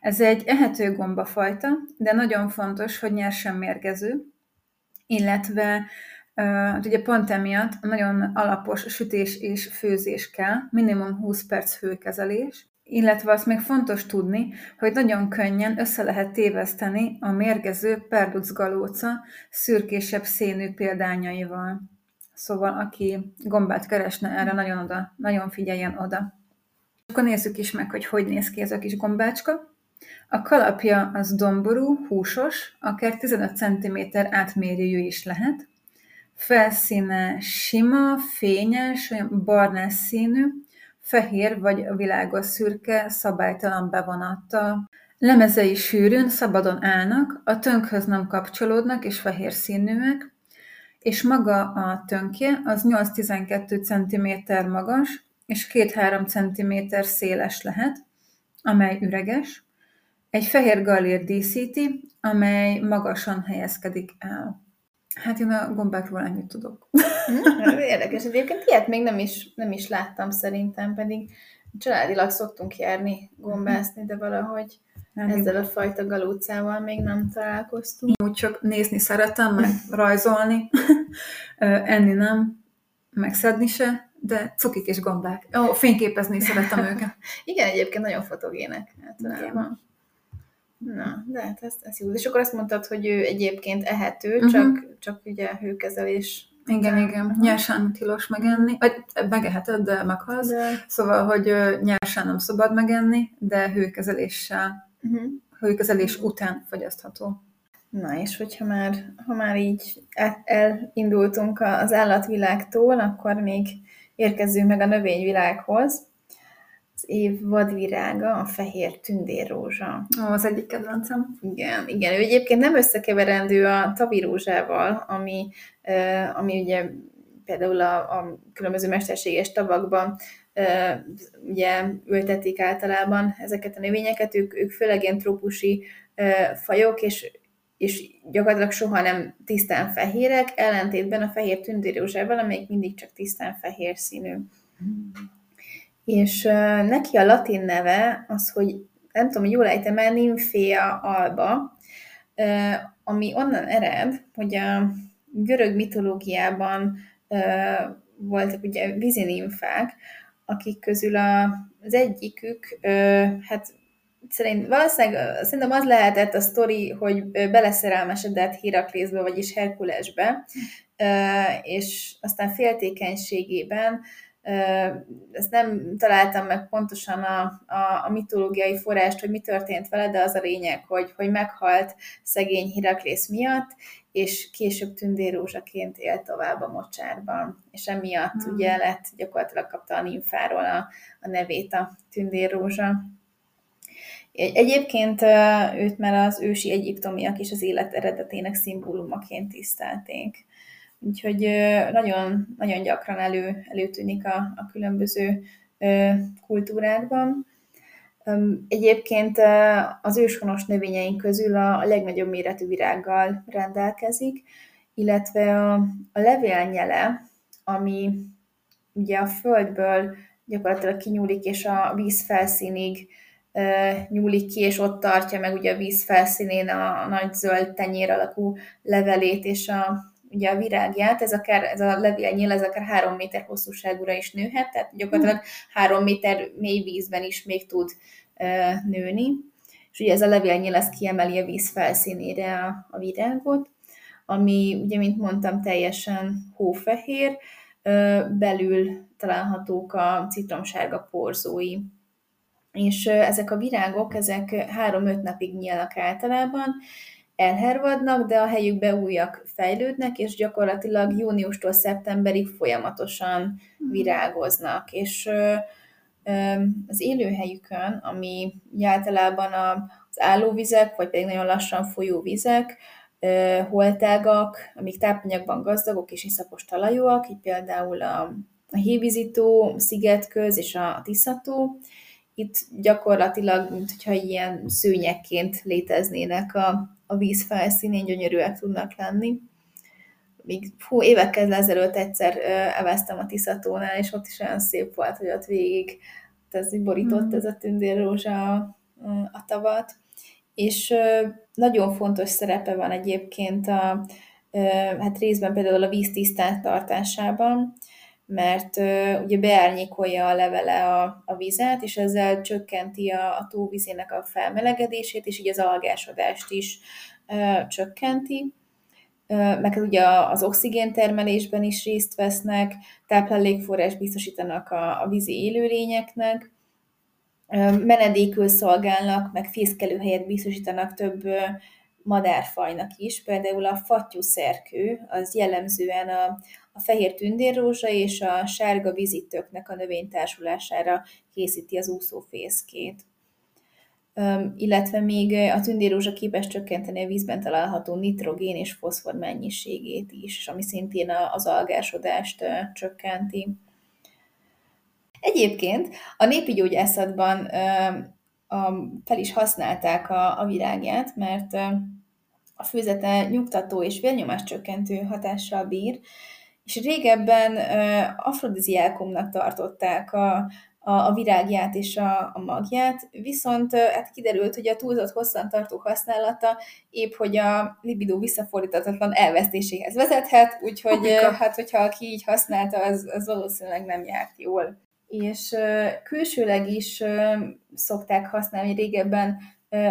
Ez egy ehető gombafajta, de nagyon fontos, hogy nyersen mérgező, illetve uh, ugye pont emiatt nagyon alapos sütés és főzés kell, minimum 20 perc hőkezelés, illetve azt még fontos tudni, hogy nagyon könnyen össze lehet téveszteni a mérgező perducgalóca szürkésebb szénű példányaival. Szóval aki gombát keresne, erre nagyon, oda, nagyon figyeljen oda. Akkor nézzük is meg, hogy hogy néz ki ez a kis gombácska. A kalapja az domború, húsos, akár 15 cm átmérőjű is lehet. Felszíne sima, fényes, olyan barnás színű, fehér vagy világos szürke, szabálytalan bevonattal. Lemezei sűrűn, szabadon állnak, a tönkhöz nem kapcsolódnak és fehér színűek, és maga a tönkje az 8-12 cm magas, és 2-3 cm széles lehet, amely üreges, egy fehér galér díszíti, amely magasan helyezkedik el. Hát én a gombákról ennyit tudok. Érdekes, egyébként ilyet még nem is, nem is láttam szerintem, pedig családilag szoktunk járni, gombászni, de valahogy nem ezzel a fajta galócával még nem találkoztunk. Úgy csak nézni szeretem, meg rajzolni, enni nem, megszedni se, de cukik és gombák. Ó, fényképezni szeretem őket. Igen, egyébként nagyon fotogének általában. Na, de hát ez, ez jó. És akkor azt mondtad, hogy ő egyébként ehető, uh-huh. csak, csak ugye hőkezelés igen, igen. Uh-huh. Nyersen tilos megenni, vagy megeheted, de meghalsz. De... Szóval, hogy nyersen nem szabad megenni, de hőkezeléssel, uh-huh. hőkezelés után fogyasztható. Na, és hogyha már, ha már így elindultunk az állatvilágtól, akkor még érkezzünk meg a növényvilághoz év vadvirága a fehér tündérrózsa. Ó, az egyik kedvencem. Igen, igen. Ő egyébként nem összekeverendő a tavirózsával, ami, ami ugye például a, a különböző mesterséges tavakban ugye ültetik általában ezeket a növényeket, ők, ők főleg ilyen trópusi fajok, és, és gyakorlatilag soha nem tisztán fehérek, ellentétben a fehér tündérrózsával, amelyik mindig csak tisztán fehér színű. Mm és neki a latin neve az, hogy nem tudom, jól ejtem el, Nymphea alba, ami onnan ered, hogy a görög mitológiában voltak ugye vízinimfák, akik közül a, az egyikük, hát szerint, valószínűleg szerintem az lehetett a sztori, hogy beleszerelmesedett Hiraklészbe, vagyis Herkulesbe, és aztán féltékenységében ezt nem találtam meg pontosan a, a, a mitológiai forrást, hogy mi történt vele, de az a lényeg, hogy, hogy meghalt szegény Hiraklész miatt, és később tündérrózsaként élt tovább a mocsárban, és emiatt hmm. ugye lett, gyakorlatilag kapta a nimfáról a, a nevét a tündérrózsa. Egyébként őt már az ősi egyiptomiak is az élet eredetének szimbólumaként tisztelték. Úgyhogy nagyon, nagyon gyakran elő, előtűnik a, a különböző kultúrákban. Egyébként az őshonos növényeink közül a legnagyobb méretű virággal rendelkezik, illetve a, a levélnyele, ami ugye a földből gyakorlatilag kinyúlik, és a víz felszínig nyúlik ki, és ott tartja meg ugye a víz felszínén a, nagy zöld tenyér alakú levelét és a, ugye a virágját, ez, akár, ez a levélnyél, ez akár három méter hosszúságúra is nőhet, tehát gyakorlatilag három méter mély vízben is még tud nőni. És ugye ez a levélnyél, ez kiemeli a víz felszínére a, a virágot, ami ugye, mint mondtam, teljesen hófehér, belül találhatók a citromsárga porzói. És ezek a virágok, ezek három-öt napig nyílnak általában, elhervadnak, de a helyükbe újak fejlődnek, és gyakorlatilag júniustól szeptemberig folyamatosan hmm. virágoznak. És az élőhelyükön, ami általában az állóvizek, vagy pedig nagyon lassan folyó vizek, holtágak, amik tápanyagban gazdagok és iszapos talajúak, így például a, a hévízitó, szigetköz és a tiszató, itt gyakorlatilag, mint hogyha ilyen szőnyekként léteznének a, a víz felszínén, gyönyörűek tudnak lenni. Míg hú, évekkel ezelőtt egyszer eveztem a Tiszatónál, és ott is olyan szép volt, hogy ott végig ez borított mm. ez a tündérrózsa a, a tavat. És nagyon fontos szerepe van egyébként a, hát részben például a víz tisztán tartásában, mert ugye beárnyékolja a levele a, a vizet, és ezzel csökkenti a, a tóvizének a felmelegedését, és így az algásodást is uh, csökkenti. Uh, meg ugye az oxigéntermelésben is részt vesznek, táplálékforrás biztosítanak a, a vízi élőlényeknek, menedékül szolgálnak, meg fészkelőhelyet biztosítanak több madárfajnak is, például a fattyúszerkő, az jellemzően a, a fehér tündérrózsa és a sárga vízitöknek a növénytársulására készíti az úszófészkét. Um, illetve még a tündérrózsa képes csökkenteni a vízben található nitrogén és foszfor mennyiségét is, ami szintén az algásodást csökkenti. Egyébként a népi gyógyászatban a, fel is használták a, a virágját, mert a főzete nyugtató és vérnyomás csökkentő hatással bír, és régebben afrodiziákumnak tartották a, a, a virágját és a, a magját, viszont hát kiderült, hogy a túlzott hosszantartó használata épp, hogy a libidó visszafordítatatlan elvesztéséhez vezethet, úgyhogy Apika. hát, hogyha aki így használta, az, az valószínűleg nem járt jól. És külsőleg is szokták használni, régebben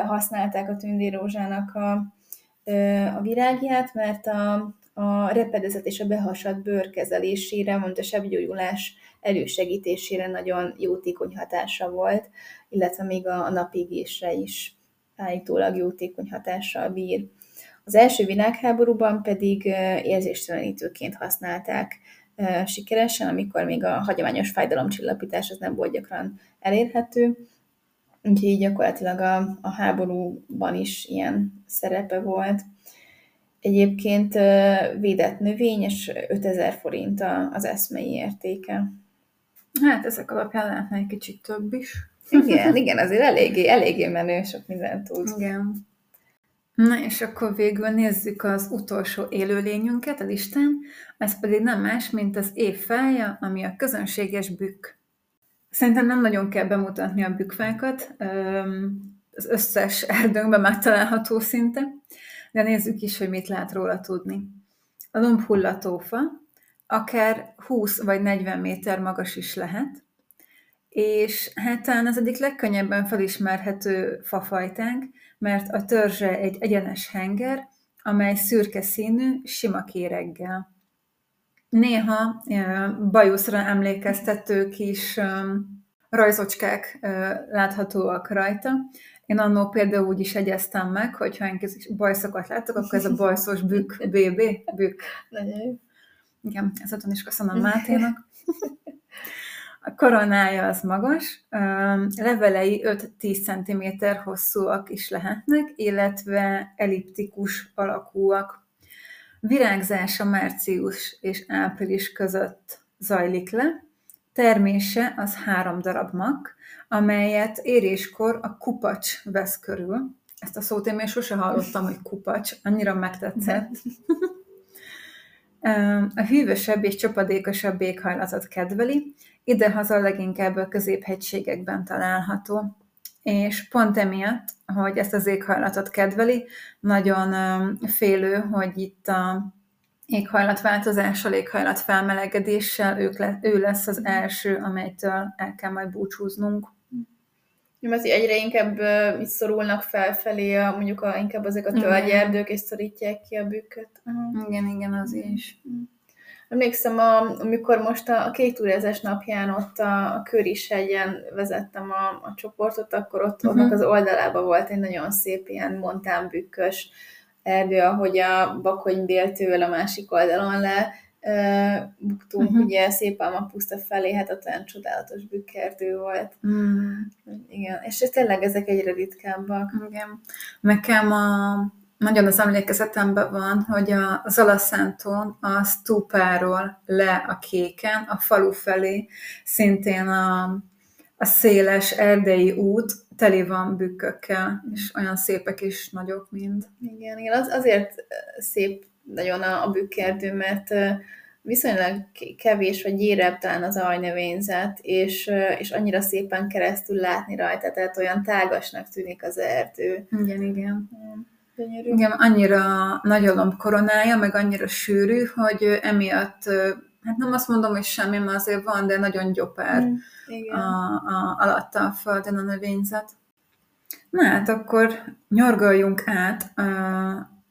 használták a tündérózsának a, a virágját, mert a, a repedezet és a behasadt bőr kezelésére, mondta sebgyógyulás elősegítésére nagyon jótékony hatása volt, illetve még a, a napégésre is állítólag jótékony hatással bír. Az első világháborúban pedig érzéstelenítőként használták sikeresen, amikor még a hagyományos fájdalomcsillapítás az nem volt gyakran elérhető, úgyhogy gyakorlatilag a, a háborúban is ilyen szerepe volt. Egyébként védett növény, és 5000 forint az eszmei értéke. Hát ezek alapján lehetne egy kicsit több is. Igen, igen, azért eléggé, eléggé menő, sok mindent tud. Igen. Na és akkor végül nézzük az utolsó élőlényünket a listán, ez pedig nem más, mint az év fája, ami a közönséges bükk. Szerintem nem nagyon kell bemutatni a bükkfákat, az összes erdőnkben megtalálható szinte, de nézzük is, hogy mit lehet róla tudni. A lombhullatófa akár 20 vagy 40 méter magas is lehet, és hát talán az egyik legkönnyebben felismerhető fafajtánk, mert a törzse egy egyenes henger, amely szürke színű, sima kéreggel. Néha bajuszra emlékeztető kis rajzocskák láthatóak rajta. Én annó például úgy is egyeztem meg, hogy ha én bajszokat látok, akkor ez a bajszos bükk, BB, bükk. Igen, ezután is köszönöm Máténak. A koronája az magas, levelei 5-10 cm hosszúak is lehetnek, illetve elliptikus alakúak. Virágzása március és április között zajlik le, termése az három darab mak, amelyet éréskor a kupacs vesz körül. Ezt a szót én még sose hallottam, hogy kupacs, annyira megtetszett. A hűvösebb és csapadékosabb éghajlatot kedveli, idehaza leginkább a középhegységekben található. És pont emiatt, hogy ezt az éghajlatot kedveli, nagyon félő, hogy itt a éghajlatváltozással, éghajlat felmelegedéssel ők le, ő lesz az első, amelytől el kell majd búcsúznunk. Mert egyre inkább uh, szorulnak felfelé, a, mondjuk a, inkább ezek a tölgyerdők, és szorítják ki a bükköt. Igen, igen, az is. Emlékszem, a, amikor most a, a két túrázás napján ott a, a Köris-hegyen vezettem a, a csoportot, akkor ott uh-huh. az oldalában volt egy nagyon szép ilyen montánbükkös erdő, ahogy a Bakonybéltől a másik oldalon le buktunk, uh-huh. ugye szép a puszta felé, hát ott olyan csodálatos bükkerdő volt. Uh-huh. Igen, és tényleg ezek egyre ritkábbak. Igen. Nekem a, nagyon az emlékezetemben van, hogy a Zalaszentón a stúpáról le a kéken, a falu felé, szintén a, a széles erdei út teli van bükkökkel, és olyan szépek is nagyok mind. Igen, igen az, azért szép nagyon a, a bükkerdő, mert viszonylag kevés vagy gyérebb talán az ajnövényzet, és, és annyira szépen keresztül látni rajta, tehát olyan tágasnak tűnik az erdő. Igen, igen. Gyönyörű. Igen, annyira nagy a koronája, meg annyira sűrű, hogy emiatt, hát nem azt mondom, hogy semmi, mert azért van, de nagyon gyopár mm, igen. a, a, alatta a földön a növényzet. Na hát akkor nyargaljunk át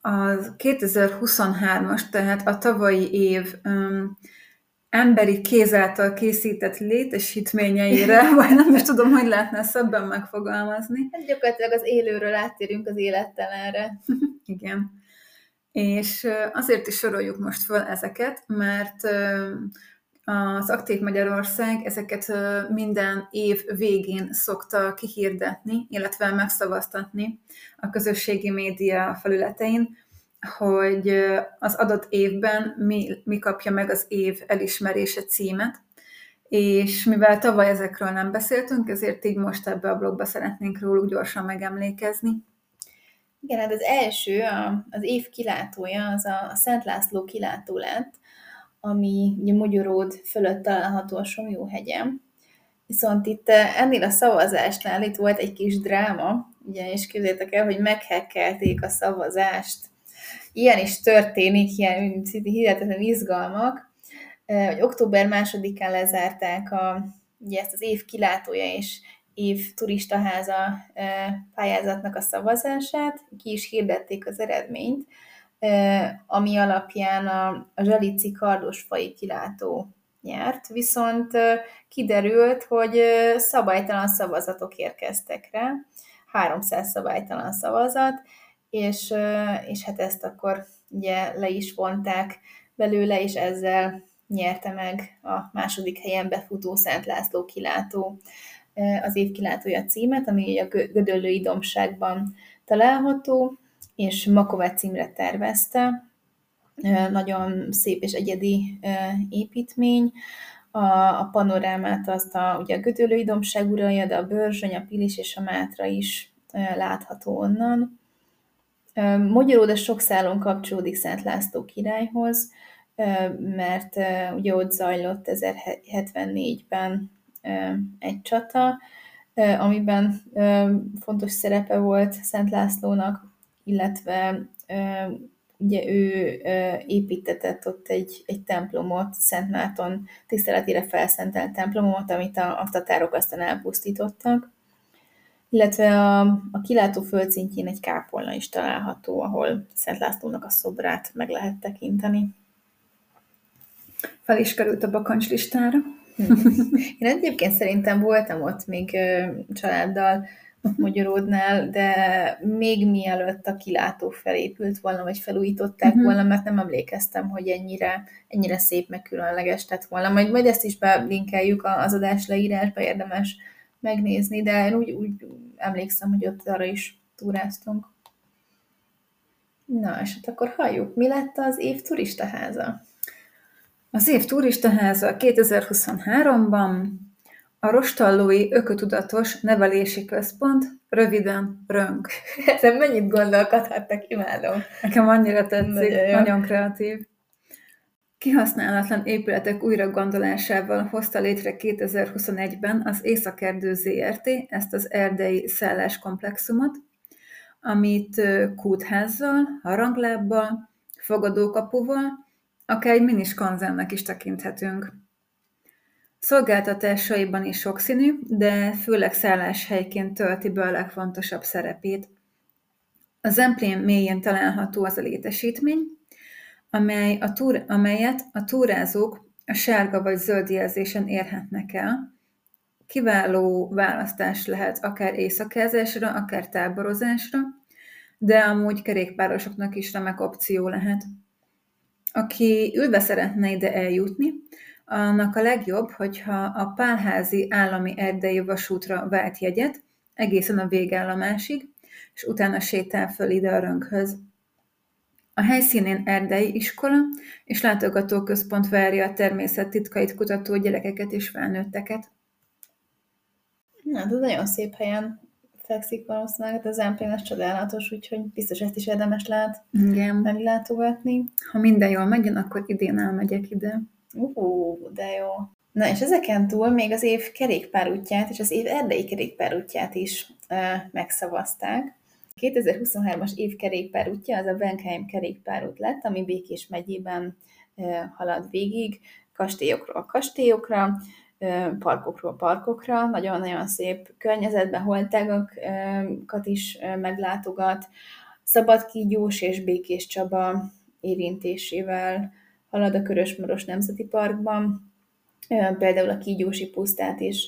a 2023-as, tehát a tavalyi év um, emberi kéz által készített létesítményeire, vagy nem is tudom, hogy lehetne szebben megfogalmazni. Hát gyakorlatilag az élőről áttérünk az élettelenre. Igen. És azért is soroljuk most föl ezeket, mert az Aktív Magyarország ezeket minden év végén szokta kihirdetni, illetve megszavaztatni a közösségi média felületein, hogy az adott évben mi, mi kapja meg az év elismerése címet, és mivel tavaly ezekről nem beszéltünk, ezért így most ebbe a blogba szeretnénk róluk gyorsan megemlékezni. Igen, hát az első, a, az év kilátója, az a, a Szent László kilátó lett, ami ugye Magyaród fölött található a Somjóhegyen. Viszont itt ennél a szavazásnál itt volt egy kis dráma, ugye, és képzeljétek el, hogy meghekkelték a szavazást. Ilyen is történik, ilyen hihetetlen izgalmak, hogy október másodikán lezárták a, ugye ezt az év kilátója és év turistaháza pályázatnak a szavazását, ki is hirdették az eredményt, ami alapján a, a Zsalici kardosfai kilátó nyert, viszont kiderült, hogy szabálytalan szavazatok érkeztek rá, 300 szabálytalan szavazat, és, és hát ezt akkor ugye le is vonták belőle, és ezzel nyerte meg a második helyen befutó Szent László kilátó az év kilátója címet, ami a Gödöllői Domságban található, és Makovec címre tervezte. Nagyon szép és egyedi építmény. A, a panorámát azt a, ugye a Gödöllői Domság uralja, de a Börzsöny, a Pilis és a Mátra is látható onnan. Magyaróda sok szálon kapcsolódik Szent László királyhoz, mert ugye ott zajlott 1074-ben egy csata, amiben fontos szerepe volt Szent Lászlónak, illetve ugye ő építetett ott egy, egy templomot, Szent Márton tiszteletére felszentelt templomot, amit a, a tatárok aztán elpusztítottak, illetve a, a kilátó földszintjén egy kápolna is található, ahol Szent Lászlónak a szobrát meg lehet tekinteni. Fel is került a bakancs listára. Én egyébként szerintem voltam ott még családdal, Magyaródnál, de még mielőtt a kilátó felépült volna, vagy felújították uh-huh. volna, mert nem emlékeztem, hogy ennyire, ennyire szép, meg különleges tett volna. Majd, majd ezt is belinkeljük az adás leírásba, érdemes megnézni, de én úgy, úgy emlékszem, hogy ott arra is túráztunk. Na, és hát akkor halljuk, mi lett az év turistaháza? Az év turistaháza 2023-ban a Rostallói Ökotudatos Nevelési Központ, röviden RÖNK. Ezen mennyit gondolkodhattak, imádom. Nekem annyira tetszik, nagyon, nagyon kreatív. Kihasználatlan épületek újra gondolásával hozta létre 2021-ben az Északerdő ZRT ezt az erdei szálláskomplexumot, amit kútházzal, haranglábbal, fogadókapuval, akár egy minis konzervnek is tekinthetünk. Szolgáltatásaiban is sokszínű, de főleg szálláshelyként tölti be a legfontosabb szerepét. A Zemplén mélyén található az a létesítmény, amely a túr, amelyet a túrázók a sárga vagy zöld jelzésen érhetnek el. Kiváló választás lehet akár éjszakázásra, akár táborozásra, de amúgy kerékpárosoknak is remek opció lehet. Aki ülve szeretne ide eljutni, annak a legjobb, hogyha a Pálházi állami erdei vasútra vált jegyet egészen a végállomásig, és utána sétál föl ide a rönkhöz. A helyszínén erdei iskola és látogatóközpont várja a természet titkait kutató gyerekeket és felnőtteket. Na, ez nagyon szép helyen fekszik valószínűleg, hát az Zemplén csodálatos, úgyhogy biztos ezt is érdemes lehet Igen. meglátogatni. Ha minden jól megjön, akkor idén elmegyek ide. Uh, de jó. Na, és ezeken túl még az év kerékpárútját és az év erdei kerékpárútját is uh, megszavazták. 2023-as év kerékpárútja az a Benkheim kerékpárút lett, ami Békés megyében halad végig, kastélyokról kastélyokra, parkokról parkokra, nagyon-nagyon szép környezetben holtágakat is meglátogat, Szabadkígyós és Békés Csaba érintésével halad a Körösmaros Nemzeti Parkban. Például a Kígyósi pusztát is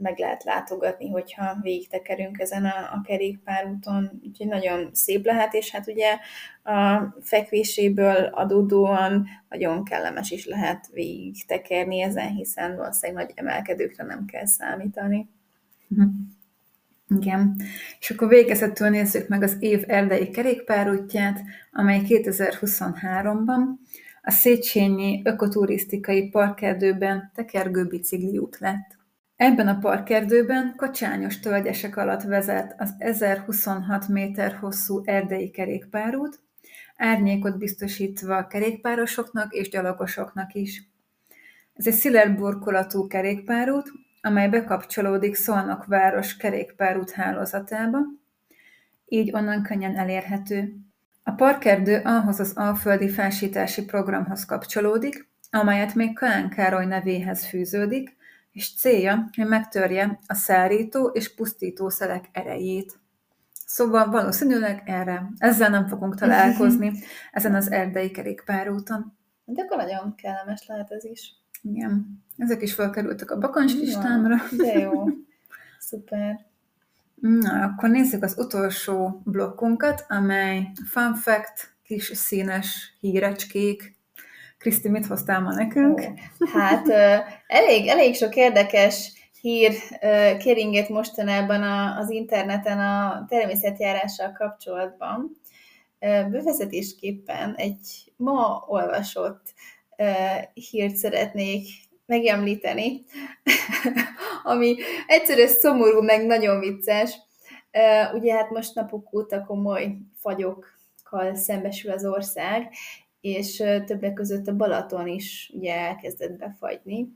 meg lehet látogatni, hogyha végig tekerünk ezen a, a kerékpárúton, úgyhogy nagyon szép lehet, és hát ugye a fekvéséből adódóan nagyon kellemes is lehet végig tekerni ezen, hiszen valószínűleg nagy emelkedőkre nem kell számítani. Igen. És akkor végezetül nézzük meg az év erdei kerékpárútját, amely 2023-ban a Széchenyi ökoturisztikai parkerdőben tekergő bicikliút lett. Ebben a parkerdőben kacsányos tölgyesek alatt vezet az 1026 méter hosszú erdei kerékpárút, árnyékot biztosítva a kerékpárosoknak és gyalogosoknak is. Ez egy szilárd burkolatú kerékpárút, amely bekapcsolódik Szolnok város kerékpárút hálózatába, így onnan könnyen elérhető. A parkerdő ahhoz az alföldi felsítási programhoz kapcsolódik, amelyet még Kalán Károly nevéhez fűződik, és célja, hogy megtörje a szárító és pusztító szelek erejét. Szóval valószínűleg erre, ezzel nem fogunk találkozni ezen az erdei kerékpárúton. De akkor nagyon kellemes lehet ez is. Igen. Ezek is felkerültek a bakancs listámra. De jó. Szuper. Na, akkor nézzük az utolsó blokkunkat, amely fun fact, kis színes hírecskék. Kriszti, mit hoztál ma nekünk? Hát elég, elég sok érdekes hír keringett mostanában az interneten a természetjárással kapcsolatban. Bevezetésképpen egy ma olvasott hírt szeretnék megemlíteni, ami egyszerűen szomorú, meg nagyon vicces. Ugye hát most napok óta komoly fagyokkal szembesül az ország, és többek között a Balaton is ugye elkezdett befagyni,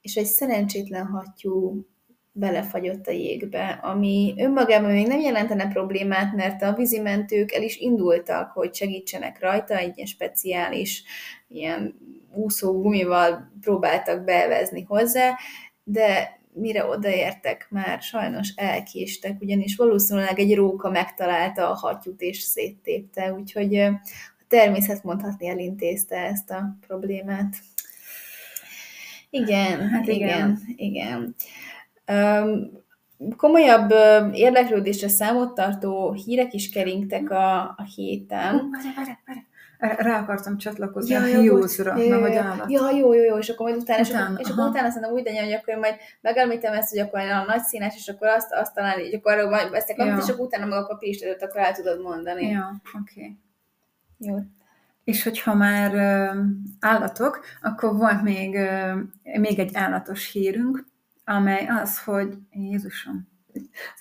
és egy szerencsétlen hattyú belefagyott a jégbe, ami önmagában még nem jelentene problémát, mert a vízimentők el is indultak, hogy segítsenek rajta, egy ilyen speciális ilyen úszó gumival próbáltak bevezni hozzá, de mire odaértek, már sajnos elkéstek, ugyanis valószínűleg egy róka megtalálta a hattyút és széttépte, úgyhogy természet mondhatni elintézte ezt a problémát. Igen, hát igen, igen. igen. Um, komolyabb érdeklődésre számot tartó hírek is keringtek a, a héten. Uh, várj, várj, várj rá akartam csatlakozni ja, a Hughes-ra, ja, mert hogy állat. Ja, jó, jó, jó, és akkor majd utána, utána és, akkor, és akkor utána szerintem úgy legyen, hogy akkor majd megemlítem ezt, hogy akkor a nagy színes, és akkor azt, azt talán így, akkor arról majd veszek, ja. és akkor utána meg a papíristőt akkor el tudod mondani. Ja, oké. Okay. Jó. És hogyha már állatok, akkor volt még, még egy állatos hírünk, amely az, hogy Jézusom,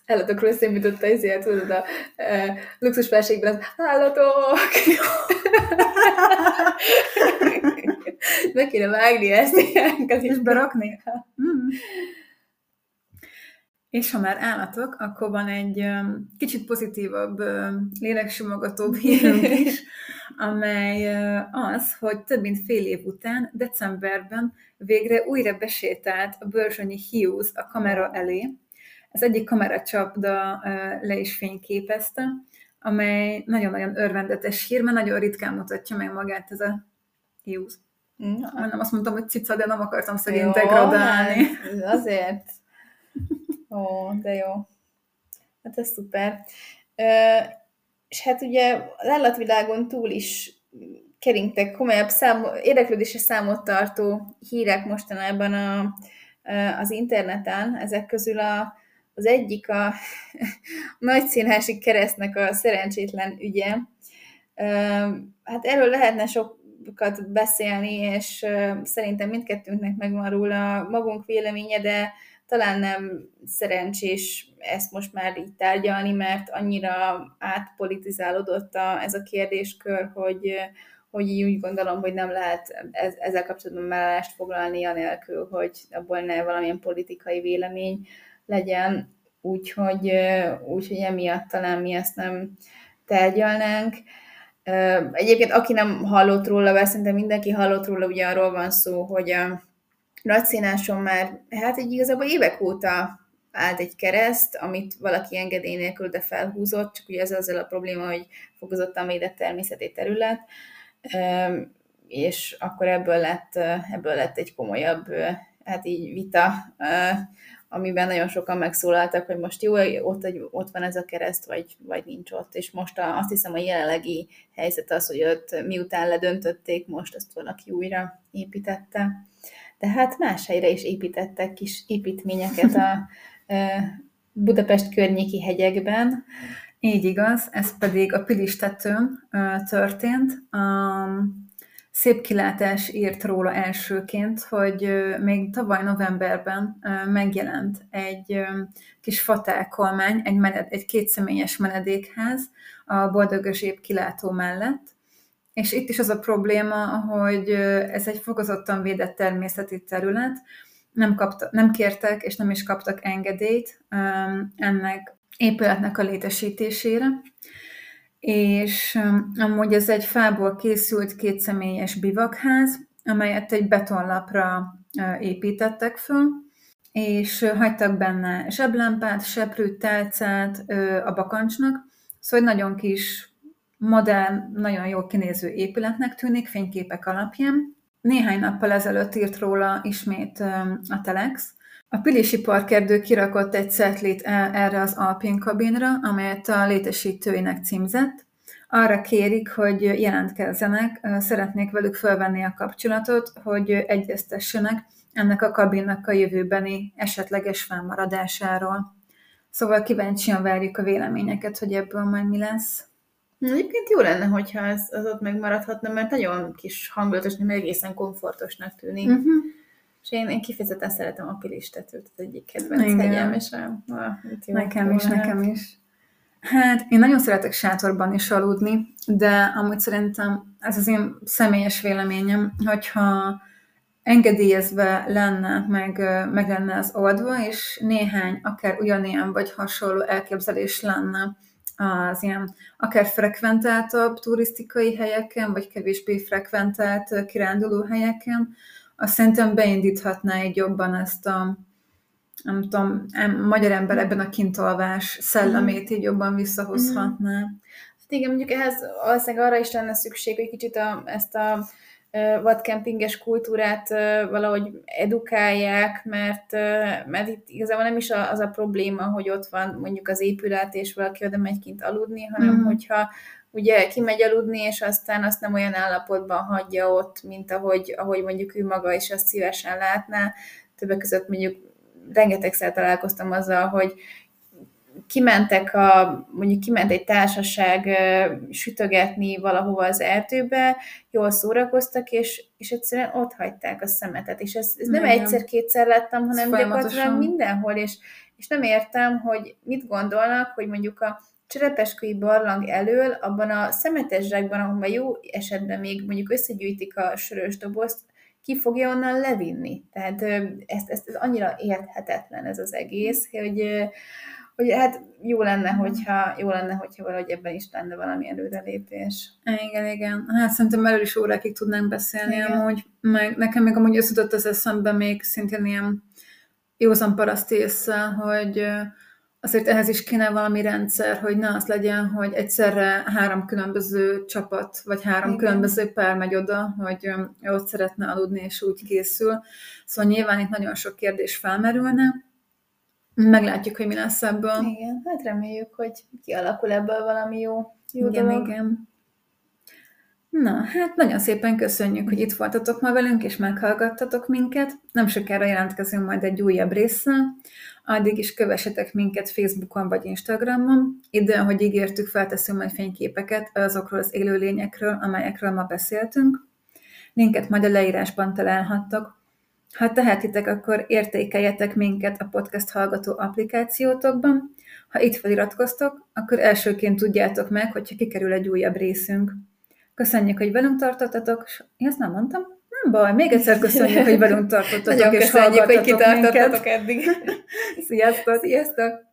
állatokról eszembe jutott az ilyen, tudod, a e, luxusfelségben az állatok! Meg kéne vágni ezt ilyenket is berakni. Mm. És ha már állatok, akkor van egy um, kicsit pozitívabb, um, léleksimogatóbb hírünk is, amely az, hogy több mint fél év után, decemberben végre újra besétált a Börzsönyi Hughes a kamera elé, ez egyik kameracsapda le is fényképezte, amely nagyon-nagyon örvendetes hír, mert nagyon ritkán mutatja meg magát ez a Hughes. Ja. Nem azt mondtam, hogy cica, de nem akartam szegény degradálni. Hát, azért. Ó, de jó. Hát ez szuper. És hát ugye az állatvilágon túl is keringtek komolyabb szám, érdeklődésre számot tartó hírek mostanában a, az interneten. Ezek közül a az egyik a, a nagy színhási keresztnek a szerencsétlen ügye. Hát erről lehetne sokat beszélni, és szerintem mindkettőnknek megvan róla magunk véleménye, de talán nem szerencsés ezt most már így tárgyalni, mert annyira átpolitizálódott a, ez a kérdéskör, hogy, hogy így úgy gondolom, hogy nem lehet ezzel kapcsolatban mellást foglalni anélkül, hogy abból ne valamilyen politikai vélemény legyen, úgyhogy, úgyhogy emiatt talán mi ezt nem tárgyalnánk. Egyébként aki nem hallott róla, mert szerintem mindenki hallott róla, ugye arról van szó, hogy a nagyszínáson már, hát egy igazából évek óta állt egy kereszt, amit valaki engedély nélkül de felhúzott, csak ugye ez azzal a probléma, hogy fokozottan védett természeti terület, és akkor ebből lett, ebből lett egy komolyabb, hát így vita amiben nagyon sokan megszólaltak, hogy most jó, ott, ott van ez a kereszt, vagy, vagy nincs ott. És most azt hiszem a jelenlegi helyzet az, hogy ott miután ledöntötték, most azt valaki újra építette. De hát más helyre is építettek kis építményeket a Budapest környéki hegyekben. Így igaz, ez pedig a Pilistetőn történt. Szép kilátás írt róla elsőként, hogy még tavaly novemberben megjelent egy kis fatákolmány, egy, mened, egy kétszemélyes menedékház a Boldogözsép kilátó mellett, és itt is az a probléma, hogy ez egy fokozottan védett természeti terület, nem, kapta, nem kértek és nem is kaptak engedélyt ennek épületnek a létesítésére, és amúgy ez egy fából készült kétszemélyes bivakház, amelyet egy betonlapra építettek föl, és hagytak benne zseblámpát, seprűt, tálcát a bakancsnak, szóval nagyon kis, modern, nagyon jól kinéző épületnek tűnik fényképek alapján. Néhány nappal ezelőtt írt róla ismét a Telex, a Pilisi Parkerdő kirakott egy szetlét e- erre az Alpin kabinra, amelyet a létesítőinek címzett. Arra kérik, hogy jelentkezzenek, szeretnék velük felvenni a kapcsolatot, hogy egyeztessenek ennek a kabinnak a jövőbeni esetleges felmaradásáról. Szóval kíváncsian várjuk a véleményeket, hogy ebből majd mi lesz. Egyébként jó lenne, hogyha ez az ott megmaradhatna, mert nagyon kis hangulatos, nem egészen komfortosnak tűnik. Uh-huh. És én, én kifejezetten szeretem a pilistetőt, az egyik kedvenc hegyem, és a, a, nekem is, lehet. nekem is. Hát én nagyon szeretek sátorban is aludni, de amúgy szerintem ez az én személyes véleményem, hogyha engedélyezve lenne, meg, meg lenne az oldva, és néhány, akár ugyanilyen vagy hasonló elképzelés lenne az ilyen akár frekventáltabb turisztikai helyeken, vagy kevésbé frekventált kiránduló helyeken, azt szerintem beindíthatná egy jobban ezt a nem tudom, em, magyar ember ebben a kintolvás szellemét így jobban visszahozhatná. Mm. Hát igen, mondjuk ehhez valószínűleg arra is lenne szükség, hogy kicsit a, ezt a vadkempinges kultúrát valahogy edukálják, mert, mert itt igazából nem is az a probléma, hogy ott van mondjuk az épület, és valaki oda megy kint aludni, hanem mm. hogyha ugye kimegy aludni, és aztán azt nem olyan állapotban hagyja ott, mint ahogy, ahogy mondjuk ő maga is azt szívesen látná. Többek között mondjuk rengetegszer találkoztam azzal, hogy kimentek a, mondjuk kiment egy társaság sütögetni valahova az erdőbe, jól szórakoztak, és, és egyszerűen ott hagyták a szemetet, és ez, ez nem egyszer-kétszer lettem, hanem gyakorlatilag mindenhol, és, és nem értem, hogy mit gondolnak, hogy mondjuk a cserepeskői barlang elől, abban a szemetes zsákban, ahol jó esetben még mondjuk összegyűjtik a sörös dobozt, ki fogja onnan levinni. Tehát ezt, ezt, ez annyira érthetetlen ez az egész, hogy, hogy hát jó lenne, hogyha, jó lenne, hogyha valahogy ebben is lenne valami előrelépés. Igen, igen. Hát szerintem erről is órákig tudnánk beszélni igen. amúgy, meg nekem még amúgy összetett az eszembe még szintén ilyen józan paraszt észre, hogy azért ehhez is kéne valami rendszer, hogy ne az legyen, hogy egyszerre három különböző csapat, vagy három Igen. különböző pár megy oda, hogy ott szeretne aludni, és úgy készül. Szóval nyilván itt nagyon sok kérdés felmerülne. Meglátjuk, hogy mi lesz ebből. Igen, hát reméljük, hogy kialakul ebből valami jó, jó igen, dolog. Igen. Na, hát nagyon szépen köszönjük, hogy itt voltatok ma velünk, és meghallgattatok minket. Nem sokára jelentkezünk majd egy újabb résszel. Addig is kövessetek minket Facebookon vagy Instagramon. Ide, ahogy ígértük, felteszünk majd fényképeket azokról az élőlényekről, amelyekről ma beszéltünk. Linket majd a leírásban találhattok. Ha tehetitek, akkor értékeljetek minket a podcast hallgató applikációtokban. Ha itt feliratkoztok, akkor elsőként tudjátok meg, hogyha kikerül egy újabb részünk. Köszönjük, hogy velünk tartottatok, és azt nem mondtam, nem baj, még egyszer köszönjük, hogy velünk tartottatok, Nagyon és köszönjük, hogy kitartottatok eddig. Sziasztok! Sziasztok!